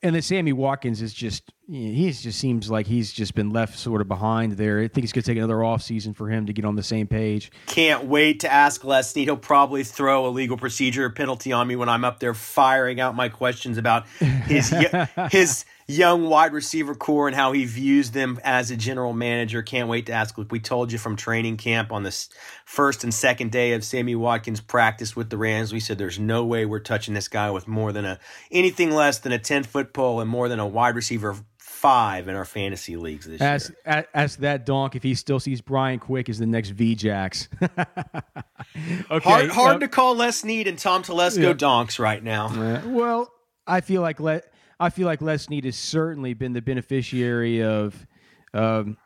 and then Sammy Watkins is just he just seems like he's just been left sort of behind there. I think it's going to take another off season for him to get on the same page. Can't wait to ask Les Snead. He'll probably throw a legal procedure penalty on me when I'm up there firing out my questions about his his young wide receiver core and how he views them as a general manager. Can't wait to ask. Look, we told you from training camp on this first and second day of Sammy Watkins practice with the Rams. We said there's no way we're touching this guy with more than a anything less than a ten foot pole and more than a wide receiver five in our fantasy leagues this ask, year. Ask that donk if he still sees Brian Quick as the next VJax. okay, hard hard uh, to call Les Snead and Tom Telesco yeah. donks right now. Uh, well, I feel like let I feel like Les Snead has certainly been the beneficiary of. Um,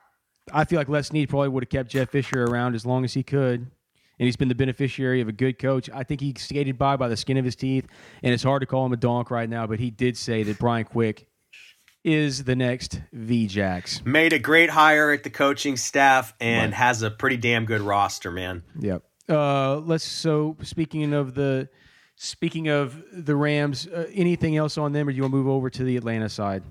I feel like Les Snead probably would have kept Jeff Fisher around as long as he could, and he's been the beneficiary of a good coach. I think he skated by by the skin of his teeth, and it's hard to call him a donk right now. But he did say that Brian Quick is the next VJax. Made a great hire at the coaching staff and right. has a pretty damn good roster, man. Yep. Uh, let's. So speaking of the Speaking of the Rams, uh, anything else on them, or do you want to move over to the Atlanta side?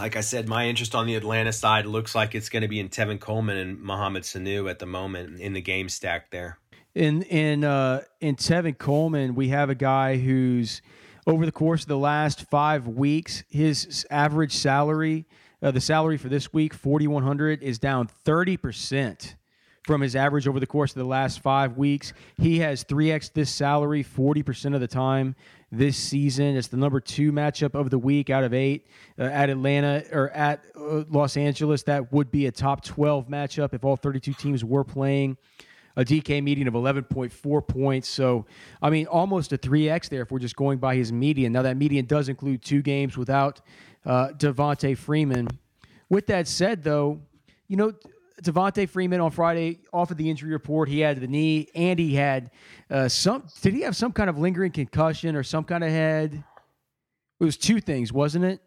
Like I said, my interest on the Atlanta side looks like it's going to be in Tevin Coleman and Mohamed Sanu at the moment in the game stack there. In in uh, in Tevin Coleman, we have a guy who's over the course of the last five weeks, his average salary, uh, the salary for this week, forty one hundred, is down thirty percent from his average over the course of the last five weeks. He has 3x this salary 40% of the time this season. It's the number two matchup of the week out of eight uh, at Atlanta or at uh, Los Angeles. That would be a top 12 matchup if all 32 teams were playing. A DK median of 11.4 points. So, I mean, almost a 3x there if we're just going by his median. Now, that median does include two games without uh, Devonta Freeman. With that said, though, you know, Devonta Freeman on Friday off of the injury report. He had the knee, and he had uh, some. Did he have some kind of lingering concussion or some kind of head? It was two things, wasn't it?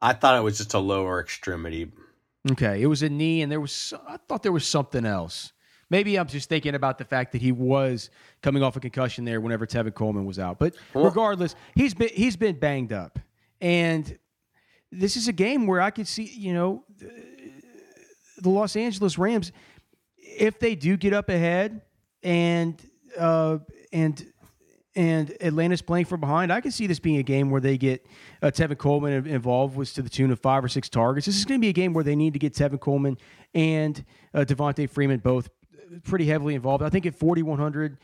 I thought it was just a lower extremity. Okay, it was a knee, and there was. I thought there was something else. Maybe I'm just thinking about the fact that he was coming off a concussion there whenever Tevin Coleman was out. But regardless, he's been he's been banged up, and this is a game where I could see, you know the Los Angeles Rams, if they do get up ahead and uh, and and Atlanta's playing from behind, I can see this being a game where they get uh, Tevin Coleman involved, was to the tune of five or six targets. This is going to be a game where they need to get Tevin Coleman and uh, Devonta Freeman both pretty heavily involved. I think at 4,100,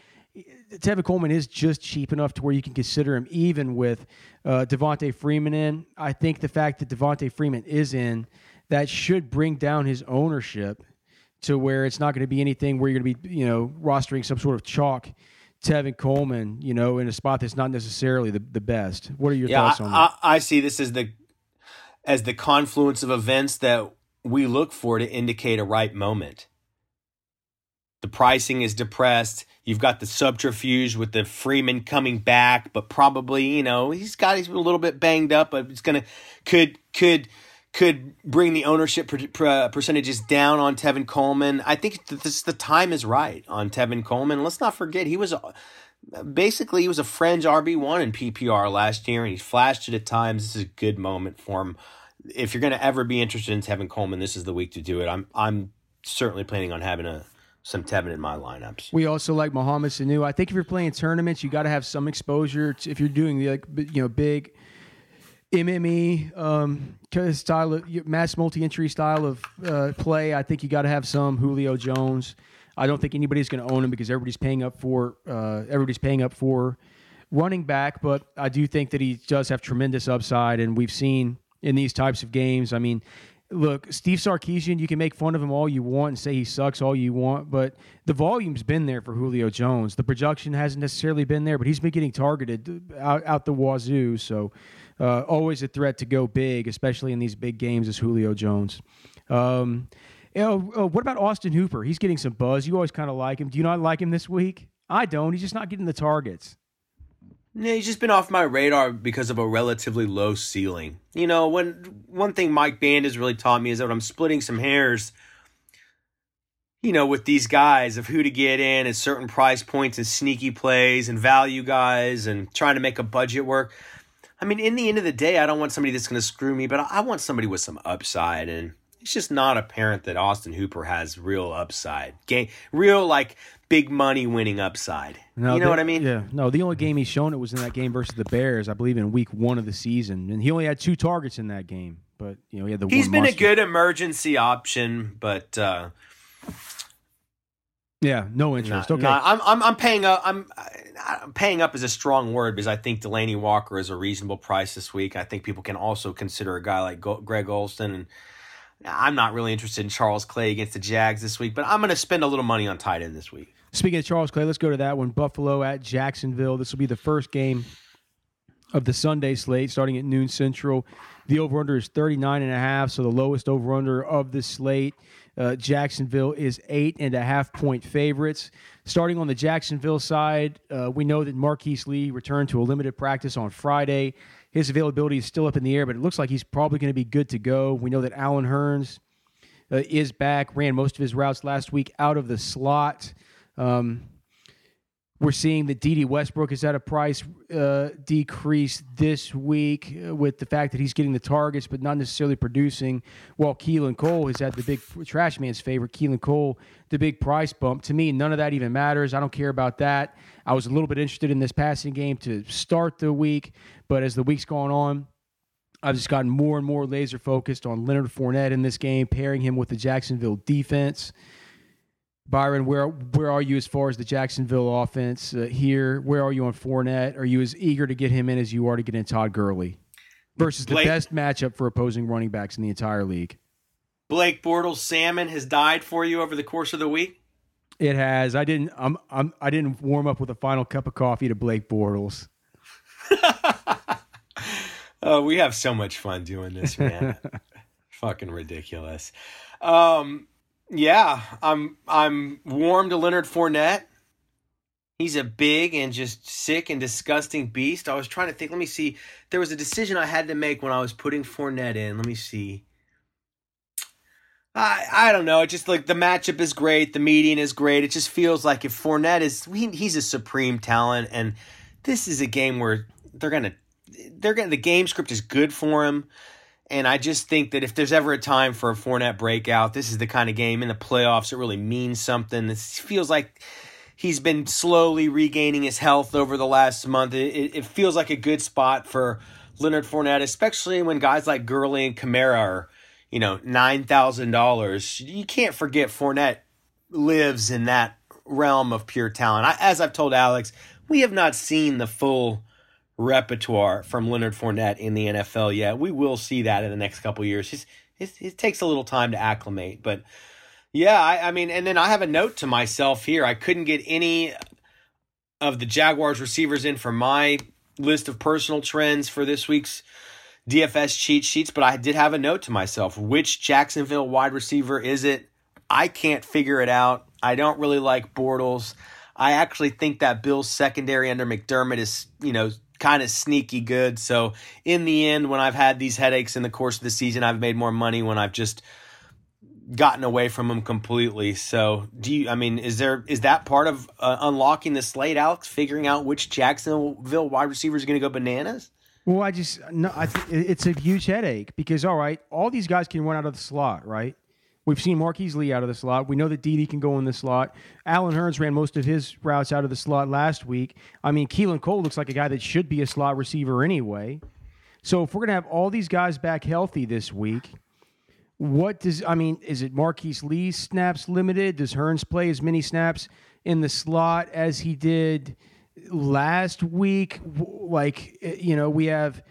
Tevin Coleman is just cheap enough to where you can consider him even with uh, Devonta Freeman in. I think the fact that Devonta Freeman is in that should bring down his ownership to where it's not going to be anything where you're going to be, you know, rostering some sort of chalk Tevin Coleman, you know, in a spot that's not necessarily the, the best. What are your yeah, thoughts on I, that? I, I see this as the as the confluence of events that we look for to indicate a right moment. The pricing is depressed. You've got the subterfuge with the Freeman coming back, but probably, you know, he's got he's a little bit banged up, but it's gonna could could could bring the ownership per, per, uh, percentages down on Tevin Coleman. I think this the time is right on Tevin Coleman. Let's not forget he was uh, basically he was a fringe RB one in PPR last year, and he flashed it at times. This is a good moment for him. If you're going to ever be interested in Tevin Coleman, this is the week to do it. I'm I'm certainly planning on having a some Tevin in my lineups. We also like Mohamed Sanu. I think if you're playing tournaments, you got to have some exposure. To, if you're doing the like you know big MME um, style of mass multi-entry style of uh, play. I think you got to have some Julio Jones. I don't think anybody's going to own him because everybody's paying up for uh, everybody's paying up for running back. But I do think that he does have tremendous upside, and we've seen in these types of games. I mean, look, Steve Sarkisian, you can make fun of him all you want and say he sucks all you want, but the volume's been there for Julio Jones. The production hasn't necessarily been there, but he's been getting targeted out, out the wazoo. So uh, always a threat to go big, especially in these big games, is Julio Jones. Um, you know, uh, what about Austin Hooper? He's getting some buzz. You always kind of like him. Do you not like him this week? I don't. He's just not getting the targets. Yeah, he's just been off my radar because of a relatively low ceiling. You know, when one thing Mike Band has really taught me is that I'm splitting some hairs, you know, with these guys of who to get in at certain price points and sneaky plays and value guys and trying to make a budget work. I mean, in the end of the day, I don't want somebody that's going to screw me, but I want somebody with some upside. And it's just not apparent that Austin Hooper has real upside, game, real like big money winning upside. No, you know the, what I mean? Yeah. No, the only game he's shown it was in that game versus the Bears, I believe, in week one of the season, and he only had two targets in that game. But you know, he had the. He's been monster. a good emergency option, but. uh yeah, no interest. okay, I'm, I'm I'm paying up. I'm, I'm paying up is a strong word because I think Delanie Walker is a reasonable price this week. I think people can also consider a guy like Greg Olsen, and I'm not really interested in Charles Clay against the Jags this week, but I'm going to spend a little money on tight end this week. Speaking of Charles Clay, let's go to that one. Buffalo at Jacksonville. This will be the first game of the Sunday slate starting at noon central. The over under is 39 and a half, so the lowest over under of the slate. Uh, Jacksonville is eight and a half point favorites. Starting on the Jacksonville side, uh, we know that Marquise Lee returned to a limited practice on Friday. His availability is still up in the air, but it looks like he's probably going to be good to go. We know that Allen Hurns uh, is back, ran most of his routes last week out of the slot. Um, we're seeing that Dede Westbrook is at a price uh, decrease this week uh, with the fact that he's getting the targets but not necessarily producing. While Keelan Cole is at the big trash man's favorite. Keelan Cole, the big price bump. To me, none of that even matters. I don't care about that. I was a little bit interested in this passing game to start the week, but as the week's gone on, I've just gotten more and more laser focused on Leonard Fournette in this game, pairing him with the Jacksonville defense. Byron, where where are you as far as the Jacksonville offense uh, here? Where are you on Fournette? Are you as eager to get him in as you are to get in Todd Gurley versus Blake, the best matchup for opposing running backs in the entire league? Blake Bortles salmon has died for you over the course of the week. It has. I didn't. I'm. I'm. I didn't warm up with a final cup of coffee to Blake Bortles. oh, we have so much fun doing this, man. Fucking ridiculous. Um, yeah, I'm I'm warm to Leonard Fournette. He's a big and just sick and disgusting beast. I was trying to think. Let me see. There was a decision I had to make when I was putting Fournette in. Let me see. I I don't know. It just like the matchup is great. The meeting is great. It just feels like if Fournette is he, he's a supreme talent, and this is a game where they're gonna they're gonna the game script is good for him. And I just think that if there's ever a time for a Fournette breakout, this is the kind of game in the playoffs that really means something. This feels like he's been slowly regaining his health over the last month. It, it feels like a good spot for Leonard Fournette, especially when guys like Gurley and Kamara are, you know, nine thousand dollars. You can't forget Fournette lives in that realm of pure talent. I, as I've told Alex, we have not seen the full repertoire from Leonard Fournette in the NFL yet. We will see that in the next couple years. It takes a little time to acclimate, but yeah, I, I mean, and then I have a note to myself here. I couldn't get any of the Jaguars receivers in for my list of personal trends for this week's DFS cheat sheets, but I did have a note to myself. Which Jacksonville wide receiver is it? I can't figure it out. I don't really like Bortles. I actually think that Bills secondary under McDermott is, you know, kind of sneaky good. So in the end, when I've had these headaches in the course of the season, I've made more money when I've just gotten away from them completely. So do you? I mean, is there is that part of uh, unlocking the slate, Alex? Figuring out which Jacksonville wide receiver is going to go bananas? Well, I just no, I th- it's a huge headache because all right, all these guys can run out of the slot, right? We've seen Marquise Lee out of the slot. We know that Dede can go in the slot. Allen Hurns ran most of his routes out of the slot last week. I mean, Keelan Cole looks like a guy that should be a slot receiver anyway. So if we're going to have all these guys back healthy this week, what does I mean? Is it Marquise Lee's snaps limited? Does Hurns play as many snaps in the slot as he did last week? Like eh, you know, we have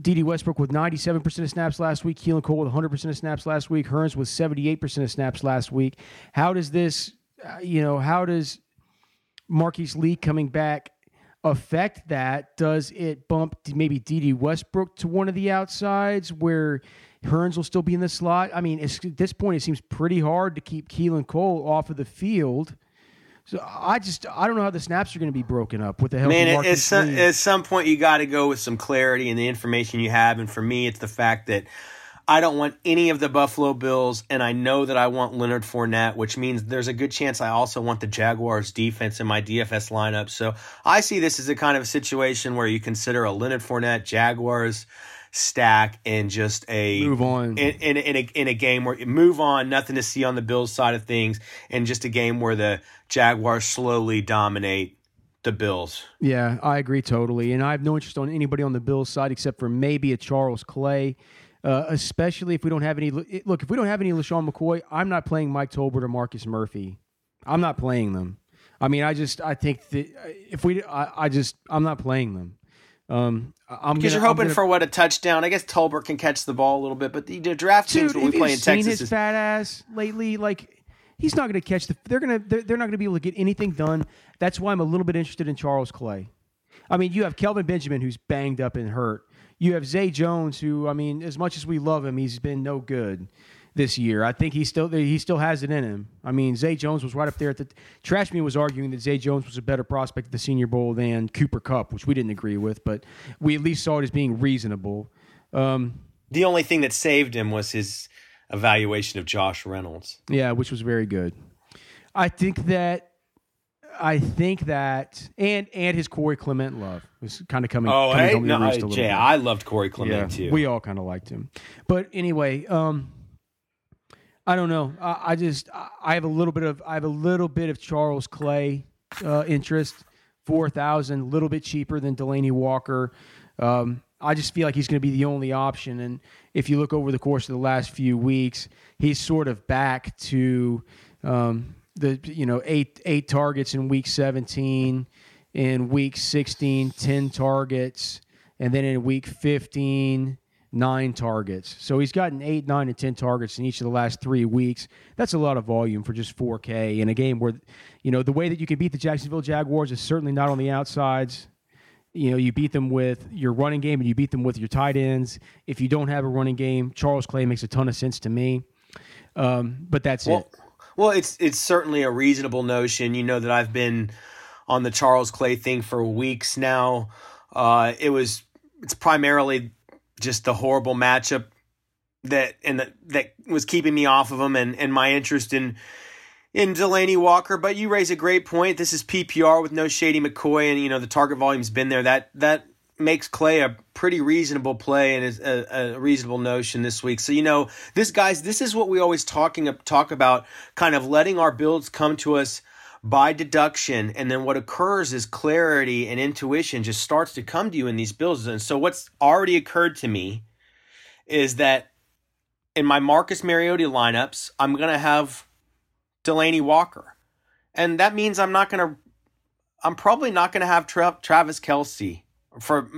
Dede Westbrook with 97% of snaps last week. Keelan Cole with 100% of snaps last week. Hurns with 78% of snaps last week. How does this, uh, you know, how does Marquise Lee coming back affect that? Does it bump maybe Dede Westbrook to one of the outsides where Hurns will still be in the slot? I mean, at this point, it seems pretty hard to keep Keelan Cole off of the field so I just I don't know how the snaps are going to be broken up with the help. Man, of at some, at some point you got to go with some clarity in the information you have, and for me, it's the fact that I don't want any of the Buffalo Bills, and I know that I want Leonard Fournette, which means there's a good chance I also want the Jaguars defense in my DFS lineup. So I see this as a kind of situation where you consider a Leonard Fournette Jaguars stack and just a Move on. in, in, in, a, in a game where move on, nothing to see on the Bills side of things, and just a game where the Jaguars slowly dominate the Bills. Yeah, I agree totally. And I have no interest on anybody on the Bills side except for maybe a Charles Clay, uh, especially if we don't have any. Look, if we don't have any LeSean McCoy, I'm not playing Mike Tolbert or Marcus Murphy. I'm not playing them. I mean, I just I think that if we, I, I just I'm not playing them. Um, I'm Because gonna- you're hoping gonna- for what a touchdown. I guess Tolbert can catch the ball a little bit, but the, the draft teams Dude, when we play in seen Texas his is fat ass lately? Like he's not going to catch the. They're gonna. They're, they're not going to be able to get anything done. That's why I'm a little bit interested in Charles Clay. I mean, you have Kelvin Benjamin who's banged up and hurt. You have Zay Jones who, I mean, as much as we love him, he's been no good this year. I think he still he still has it in him. I mean, Zay Jones was right up there at the. Trashman was arguing that Zay Jones was a better prospect at the Senior Bowl than Cooper Kupp, which we didn't agree with, but we at least saw it as being reasonable. Um, the only thing that saved him was his evaluation of Josh Reynolds. Yeah, which was very good. I think that I think that and and his Corey Clement love was kind of coming. Oh, coming hey, no, a I- little Jay, bit. I loved Corey yeah, Clement too. we all kind of liked him. But anyway, um, I don't know. I, I just I have a little bit of I have a little bit of Charles Clay uh, interest. Four thousand, a little bit cheaper than Delanie Walker. Um, I just feel like he's going to be the only option. And if you look over the course of the last few weeks, he's sort of back to um, the you know eight eight targets in week seventeen, in week 16, 10 targets, and then in week fifteen nine targets. So he's gotten eight, nine, and 10 targets in each of the last three weeks. That's a lot of volume for just 4K in a game where, you know, the way that you can beat the Jacksonville Jaguars is certainly not on the outsides. You know, you beat them with your running game and you beat them with your tight ends. If you don't have a running game, Charles Clay makes a ton of sense to me. Um, but that's well, it. well, it's it's certainly a reasonable notion. You know that I've been on the Charles Clay thing for weeks now. Uh, it was it's primarily just the horrible matchup that and that that was keeping me off of him and and my interest in in Delanie Walker. But you raise a great point. This is PPR with no Shady McCoy, and you know the target volume's been there. That that makes Clay a pretty reasonable play and is a, a reasonable notion this week. So you know this guys, this is what we always talking talk about, kind of letting our builds come to us by deduction and then what occurs is clarity and intuition just starts to come to you in these builds and so what's already occurred to me is that in my Marcus Mariota lineups I'm going to have Delanie Walker. And that means I'm not going to I'm probably not going to have Tra- Travis Kelce for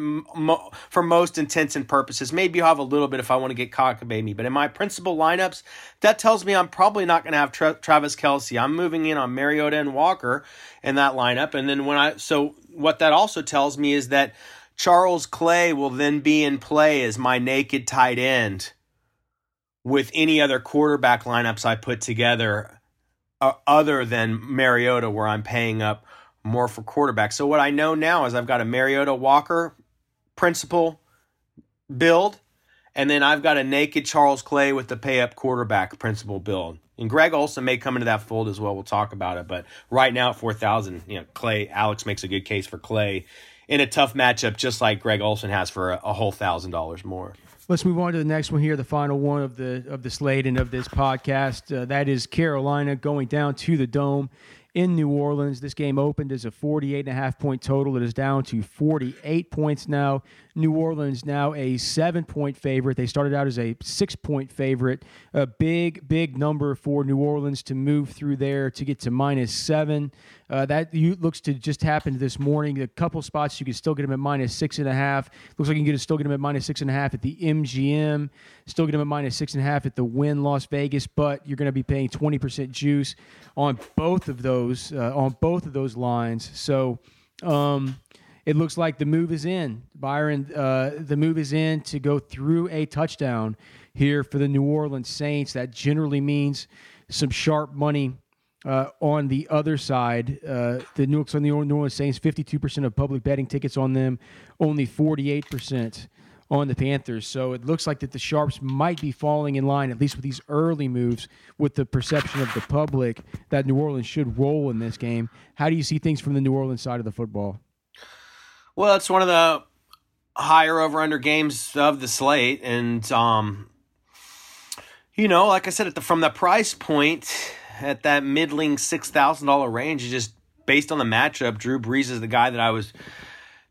for most intents and purposes. Maybe I'll have a little bit if I want to get cockamamie, but in my principal lineups, that tells me I'm probably not going to have Tra- Travis Kelce. I'm moving in on Mariota and Walker in that lineup, and then when I so what that also tells me is that Charles Clay will then be in play as my naked tight end with any other quarterback lineups I put together uh, other than Mariota, where I'm paying up more for quarterback. So what I know now is I've got a Mariota Walker principal build, and then I've got a naked Charles Clay with the pay up quarterback principal build. And Greg Olsen may come into that fold as well. We'll talk about it. But right now at four thousand, you know, Clay Alex makes a good case for Clay in a tough matchup, just like Greg Olsen has for a, a whole thousand dollars more. Let's move on to the next one here, the final one of the of the slate and of this podcast. Uh, that is Carolina going down to the Dome in New Orleans. This game opened as a 48 and a half point total. It is down to 48 points now. New Orleans now a seven point favorite. They started out as a six point favorite. A big, big number for New Orleans to move through there to get to minus seven. Uh, that you, looks to just happen this morning. A couple spots you can still get them at minus six and a half. Looks like you can get, still get them at minus six and a half at the MGM. Still get them at minus six and a half at the Wynn Las Vegas, but you're going to be paying 20% juice on both of those uh, on both of those lines. So. Um, it looks like the move is in. Byron, uh, the move is in to go through a touchdown here for the New Orleans Saints. That generally means some sharp money uh, on the other side. Uh, the New, on the New Orleans Saints, 52% of public betting tickets on them, only 48% on the Panthers. So it looks like that the Sharps might be falling in line, at least with these early moves, with the perception of the public that New Orleans should roll in this game. How do you see things from the New Orleans side of the football? Well, it's one of the higher over under games of the slate, and um, you know, like I said, the from the price point at that middling six thousand dollar range, just based on the matchup, Drew Brees is the guy that I was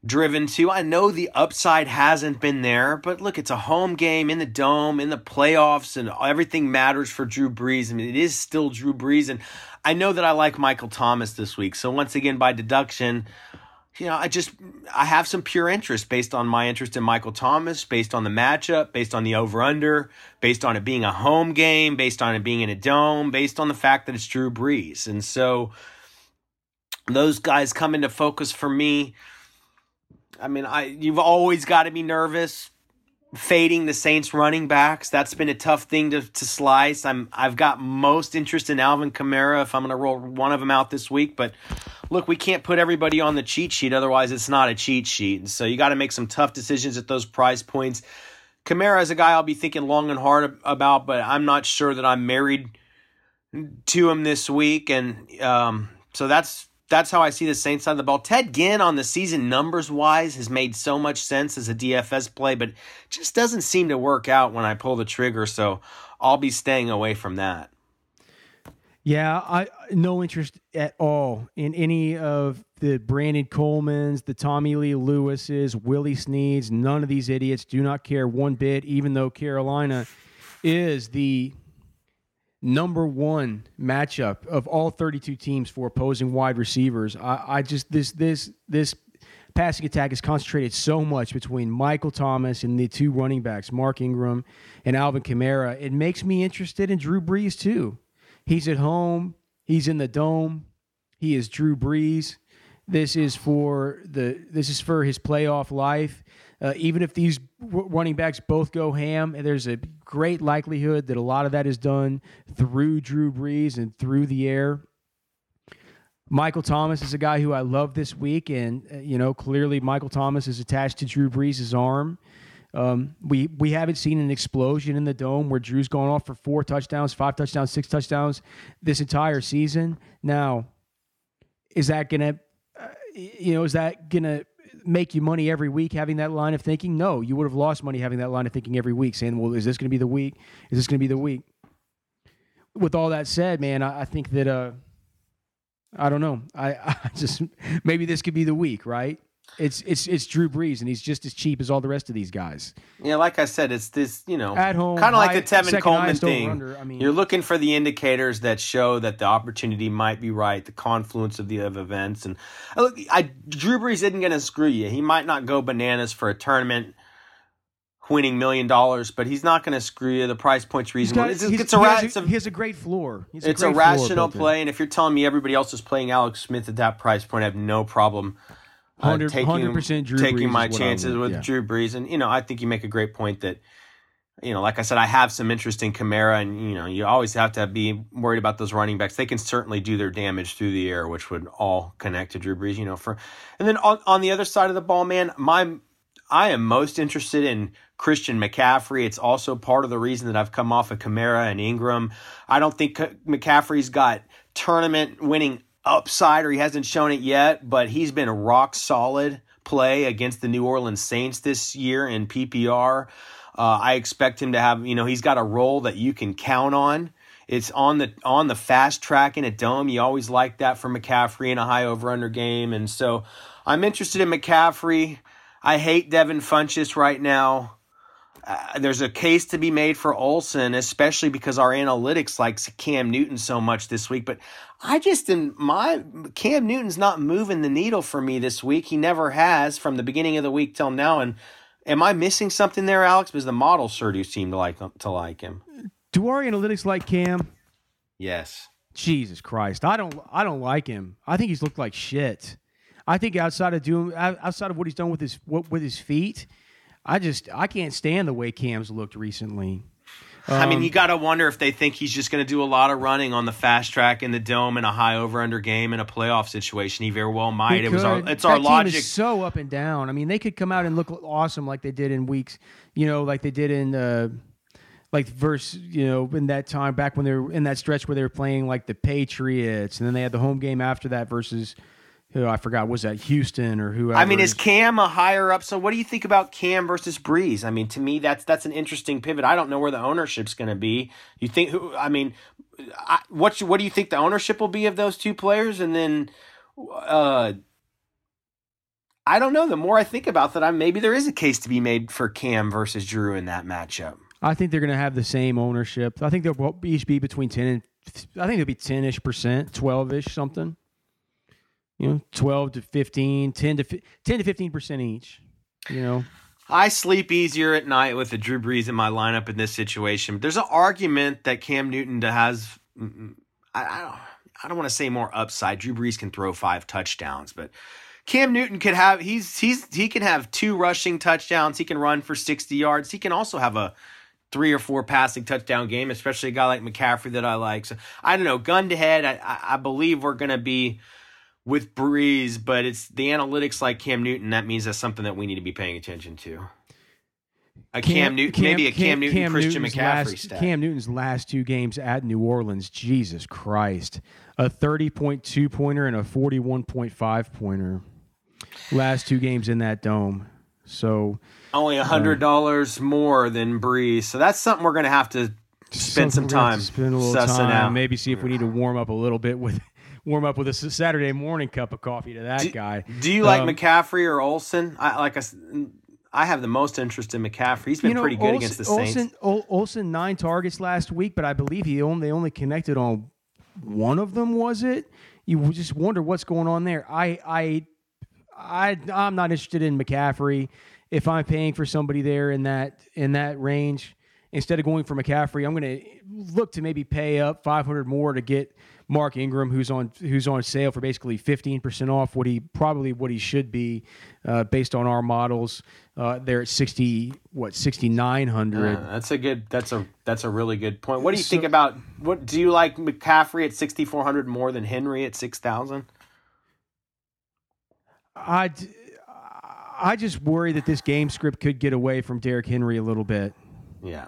driven to. I know the upside hasn't been there, but look, it's a home game in the dome, in the playoffs, and everything matters for Drew Brees. I mean, it is still Drew Brees, and I know that I like Michael Thomas this week. So once again, by deduction, you know, I just I have some pure interest based on my interest in Michael Thomas, based on the matchup, based on the over under, based on it being a home game, based on it being in a dome, based on the fact that it's Drew Brees. And so those guys come into focus for me I mean, I you've always got to be nervous fading the Saints running backs. That's been a tough thing to, to slice. I'm I've got most interest in Alvin Kamara if I'm going to roll one of them out this week, but look, we can't put everybody on the cheat sheet otherwise it's not a cheat sheet. And so you got to make some tough decisions at those price points. Kamara is a guy I'll be thinking long and hard about, but I'm not sure that I'm married to him this week and um, so that's that's how I see the Saints side of the ball. Ted Ginn on the season numbers wise has made so much sense as a DFS play, but just doesn't seem to work out when I pull the trigger. So I'll be staying away from that. Yeah, I no interest at all in any of the Brandon Coleman's, the Tommy Lee Lewis's, Willie Sneads. None of these idiots do not care one bit, even though Carolina is the number one matchup of all 32 teams for opposing wide receivers. I, I just this this this passing attack is concentrated so much between Michael Thomas and the two running backs, Mark Ingram and Alvin Kamara. It makes me interested in Drew Brees too. He's at home. He's in the dome. He is Drew Brees. This is for the this is for his playoff life. Uh, even if these running backs both go ham, there's a great likelihood that a lot of that is done through Drew Brees and through the air. Michael Thomas is a guy who I love this week, and uh, you know clearly Michael Thomas is attached to Drew Brees' arm. Um, we we haven't seen an explosion in the dome where Drew's gone off for four touchdowns, five touchdowns, six touchdowns this entire season. Now, is that gonna, uh, you know, is that gonna make you money every week having that line of thinking? No, you would have lost money having that line of thinking every week, saying, "Well, is this to be the week? Is this to be the week?" With all that said, man, I, I think that uh, I don't know. I, I just maybe this could be the week, right? It's it's it's Drew Brees, and he's just as cheap as all the rest of these guys. Yeah, like I said, it's this you know at home, kind of like the Tevin Coleman thing. Under, I mean, You're looking for the indicators that show that the opportunity might be right, the confluence of the of events, and uh, look, I Drew Brees isn't going to screw you. He might not go bananas for a tournament. Winning million dollars, but he's not going to screw you. The price point's reasonable. Got, it's, it's a, ra- a, he has a great floor. it's a, rational play, and if you're telling me everybody else is playing Alex Smith at that price point, I have no problem uh, taking, percent Drew taking Brees my chances with yeah. Drew Brees, and you know, I think you make a great point that, you know, like I said, I have some interest in Kamara, and you know, you always have to be worried about those running backs. They can certainly do their damage through the air, which would all connect to Drew Brees. You know, for and then on on the other side of the ball, man, my I am most interested in Christian McCaffrey. It's also part of the reason that I've come off of Kamara and Ingram. I don't think McCaffrey's got tournament winning upside or he hasn't shown it yet, but he's been a rock solid play against the New Orleans Saints this year in PPR. Uh, I expect him to have, you know, he's got a role that you can count on. It's on the on the fast track in a dome. You always like that for McCaffrey in a high over under game, and so I'm interested in McCaffrey. I hate Devin Funchess right now. Uh, there's a case to be made for Olsen, especially because our analytics likes Cam Newton so much this week. But I just in my Cam Newton's not moving the needle for me this week. He never has from the beginning of the week till now. And am I missing something there, Alex? Because the models sure do seem to like to like him. Do our analytics like Cam? Yes. Jesus Christ, I don't. I don't like him. I think he's looked like shit. I think outside of doing outside of what he's done with his with his feet, I just I can't stand the way Cam's looked recently. I mean, you got to wonder if they think he's just going to do a lot of running on the fast track in the dome in a high over under game in a playoff situation. He very well might. It was our, it's that our logic. So up and down. I mean, they could come out and look awesome like they did in weeks, you know, like they did in uh, like verse, you know, in that time back when they were in that stretch where they were playing like the Patriots, and then they had the home game after that versus who I forgot was that Houston or whoever. I mean, is Cam a higher up? So, what do you think about Cam versus Brees? I mean, to me, that's that's an interesting pivot. I don't know where the ownership's going to be. You think who? I mean, I, what what do you think the ownership will be of those two players? And then, uh, I don't know. The more I think about that, I maybe there is a case to be made for Cam versus Drew in that matchup. I think they're going to have the same ownership. I think they'll each be between ten and I think it'll be ten ish percent, twelve ish something. You know, twelve to 15, 10 to 10 to fifteen percent each. You know, I sleep easier at night with a Drew Brees in my lineup in this situation. There's an argument that Cam Newton has. Mm, mm, I, I don't. I don't want to say more upside. Drew Brees can throw five touchdowns, but Cam Newton could have. He's he's he can have two rushing touchdowns. He can run for sixty yards. He can also have a three or four passing touchdown game, especially a guy like McCaffrey that I like. So I don't know. Gun to head, I, I believe we're going to be with Brees, but it's the analytics like Cam Newton. That means that's something that we need to be paying attention to. A Cam, Newton, maybe a Cam, Newton, Cam Christian Newton's McCaffrey last, stat. Cam Newton's last two games at New Orleans, Jesus Christ, a thirty point two pointer and a forty one point five pointer. Last two games in that dome. So Only a uh, hundred dollars more than Brees, so that's something we're going to have to spend some something we're gonna have time spend a little time. out. Maybe see if we need to warm up a little bit with warm up with a Saturday morning cup of coffee to that Do- guy. Do you like Um, McCaffrey or Olsen? I like I, have the most interest in McCaffrey. He's been you know, pretty good Olsen, against the Saints. Olsen, Ol- Olsen nine targets last week, but I believe he only they only connected on one of them. Was it? You just wonder what's going on there. I I I I'm not interested in McCaffrey. If I'm paying for somebody there in that in that range, instead of going for McCaffrey, I'm going to look to maybe pay up 500 more to get Mark Ingram, who's on who's on sale for basically 15 percent off what he probably what he should be uh, based on our models. Uh, they're at 60 what 6900. Yeah, that's a good. That's a that's a really good point. What do you So- think about what? Do you like McCaffrey at sixty four hundred more than Henry at 6000? I I just worry that this game script could get away from Derrick Henry a little bit. Yeah.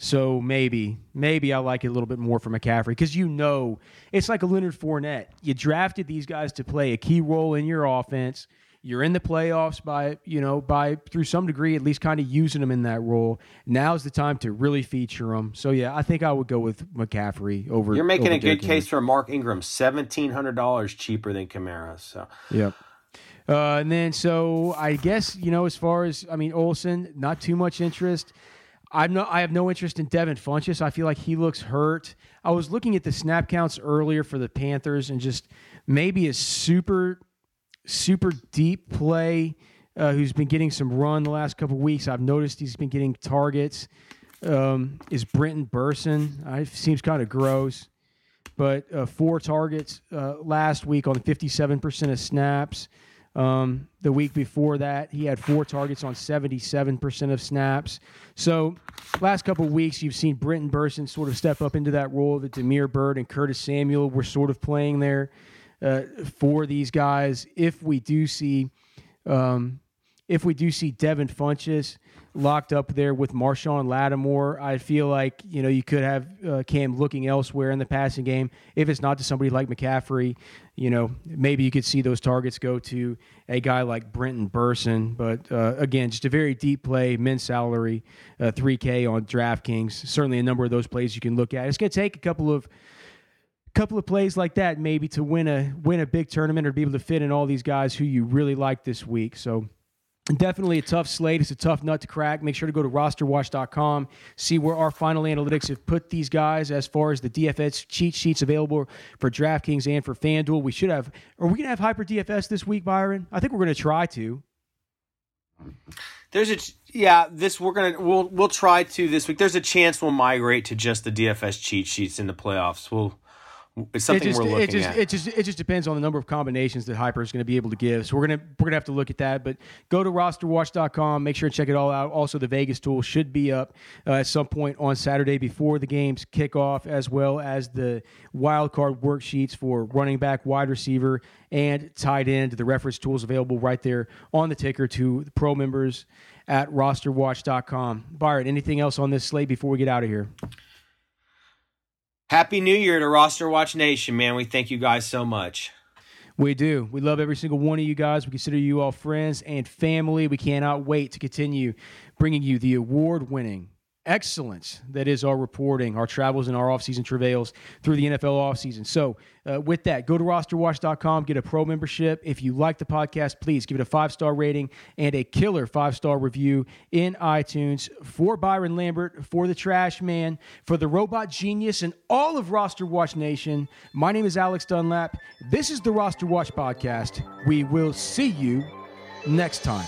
So maybe, maybe I like it a little bit more for McCaffrey because you know it's like a Leonard Fournette. You drafted these guys to play a key role in your offense. You're in the playoffs by you know by through some degree at least kind of using them in that role. Now's the time to really feature them. So yeah, I think I would go with McCaffrey over. You're making over a good case for Mark Ingram, seventeen hundred dollars cheaper than Kamara. So Yep. Uh, and then so I guess you know as far as I mean Olsen, not too much interest. I'm no, I have no interest in Devin Funchess. I feel like he looks hurt. I was looking at the snap counts earlier for the Panthers and just maybe a super, super deep play uh, who's been getting some run the last couple weeks. I've noticed he's been getting targets. Um, is Brenton Bersin? I seems kind of gross but uh, four targets uh, last week on 57% of snaps. Um, the week before that, he had four targets on 77% of snaps. So, last couple weeks, you've seen Brenton Bersin sort of step up into that role that Damiere Byrd and Curtis Samuel were sort of playing there uh, for these guys. If we do see, um, if we do see Devin Funchess locked up there with Marshon Lattimore, I feel like you know you could have uh, Cam looking elsewhere in the passing game. If it's not to somebody like McCaffrey, you know maybe you could see those targets go to a guy like Brenton Bersin. But uh, again, just a very deep play, min salary, uh, 3K on DraftKings. Certainly a number of those plays you can look at. It's going to take a couple of couple of plays like that maybe to win a win a big tournament or be able to fit in all these guys who you really like this week. So definitely a tough slate. It's a tough nut to crack. Make sure to go to rosterwatch.com, see where our final analytics have put these guys as far as the DFS cheat sheets available for DraftKings and for FanDuel. We should have are we gonna have hyper DFS this week, Byron? I think we're gonna try to. there's a yeah. This we're gonna we'll we'll try to this week. There's a chance we'll migrate to just the DFS cheat sheets in the playoffs. We'll It's something it just, we're looking it just, at. It just it just depends on the number of combinations that Hyper is going to be able to give. So we're gonna we're gonna have to look at that. But go to rosterwatch.com. Make sure and check it all out. Also, the Vegas tool should be up uh, at some point on Saturday before the games kick off, as well as the wild card worksheets for running back, wide receiver, and tight end. The reference tools available right there on the ticker to the pro members at rosterwatch.com. Byron, anything else on this slate before we get out of here? Happy New Year to Roster Watch Nation, man. We thank you guys so much. We do. We love every single one of you guys. We consider you all friends and family. We cannot wait to continue bringing you the award winning excellence that is our reporting, our travels, and our offseason travails through the NFL offseason. So, uh, with that, go to rosterwatch.com, get a pro membership. If you like the podcast, please give it a five star rating and a killer five star review in iTunes for Byron Lambert, for the Trash Man, for the Robot Genius, and all of Roster Watch Nation. My name is Alex Dunlap. This is the Roster Watch Podcast. We will see you next time.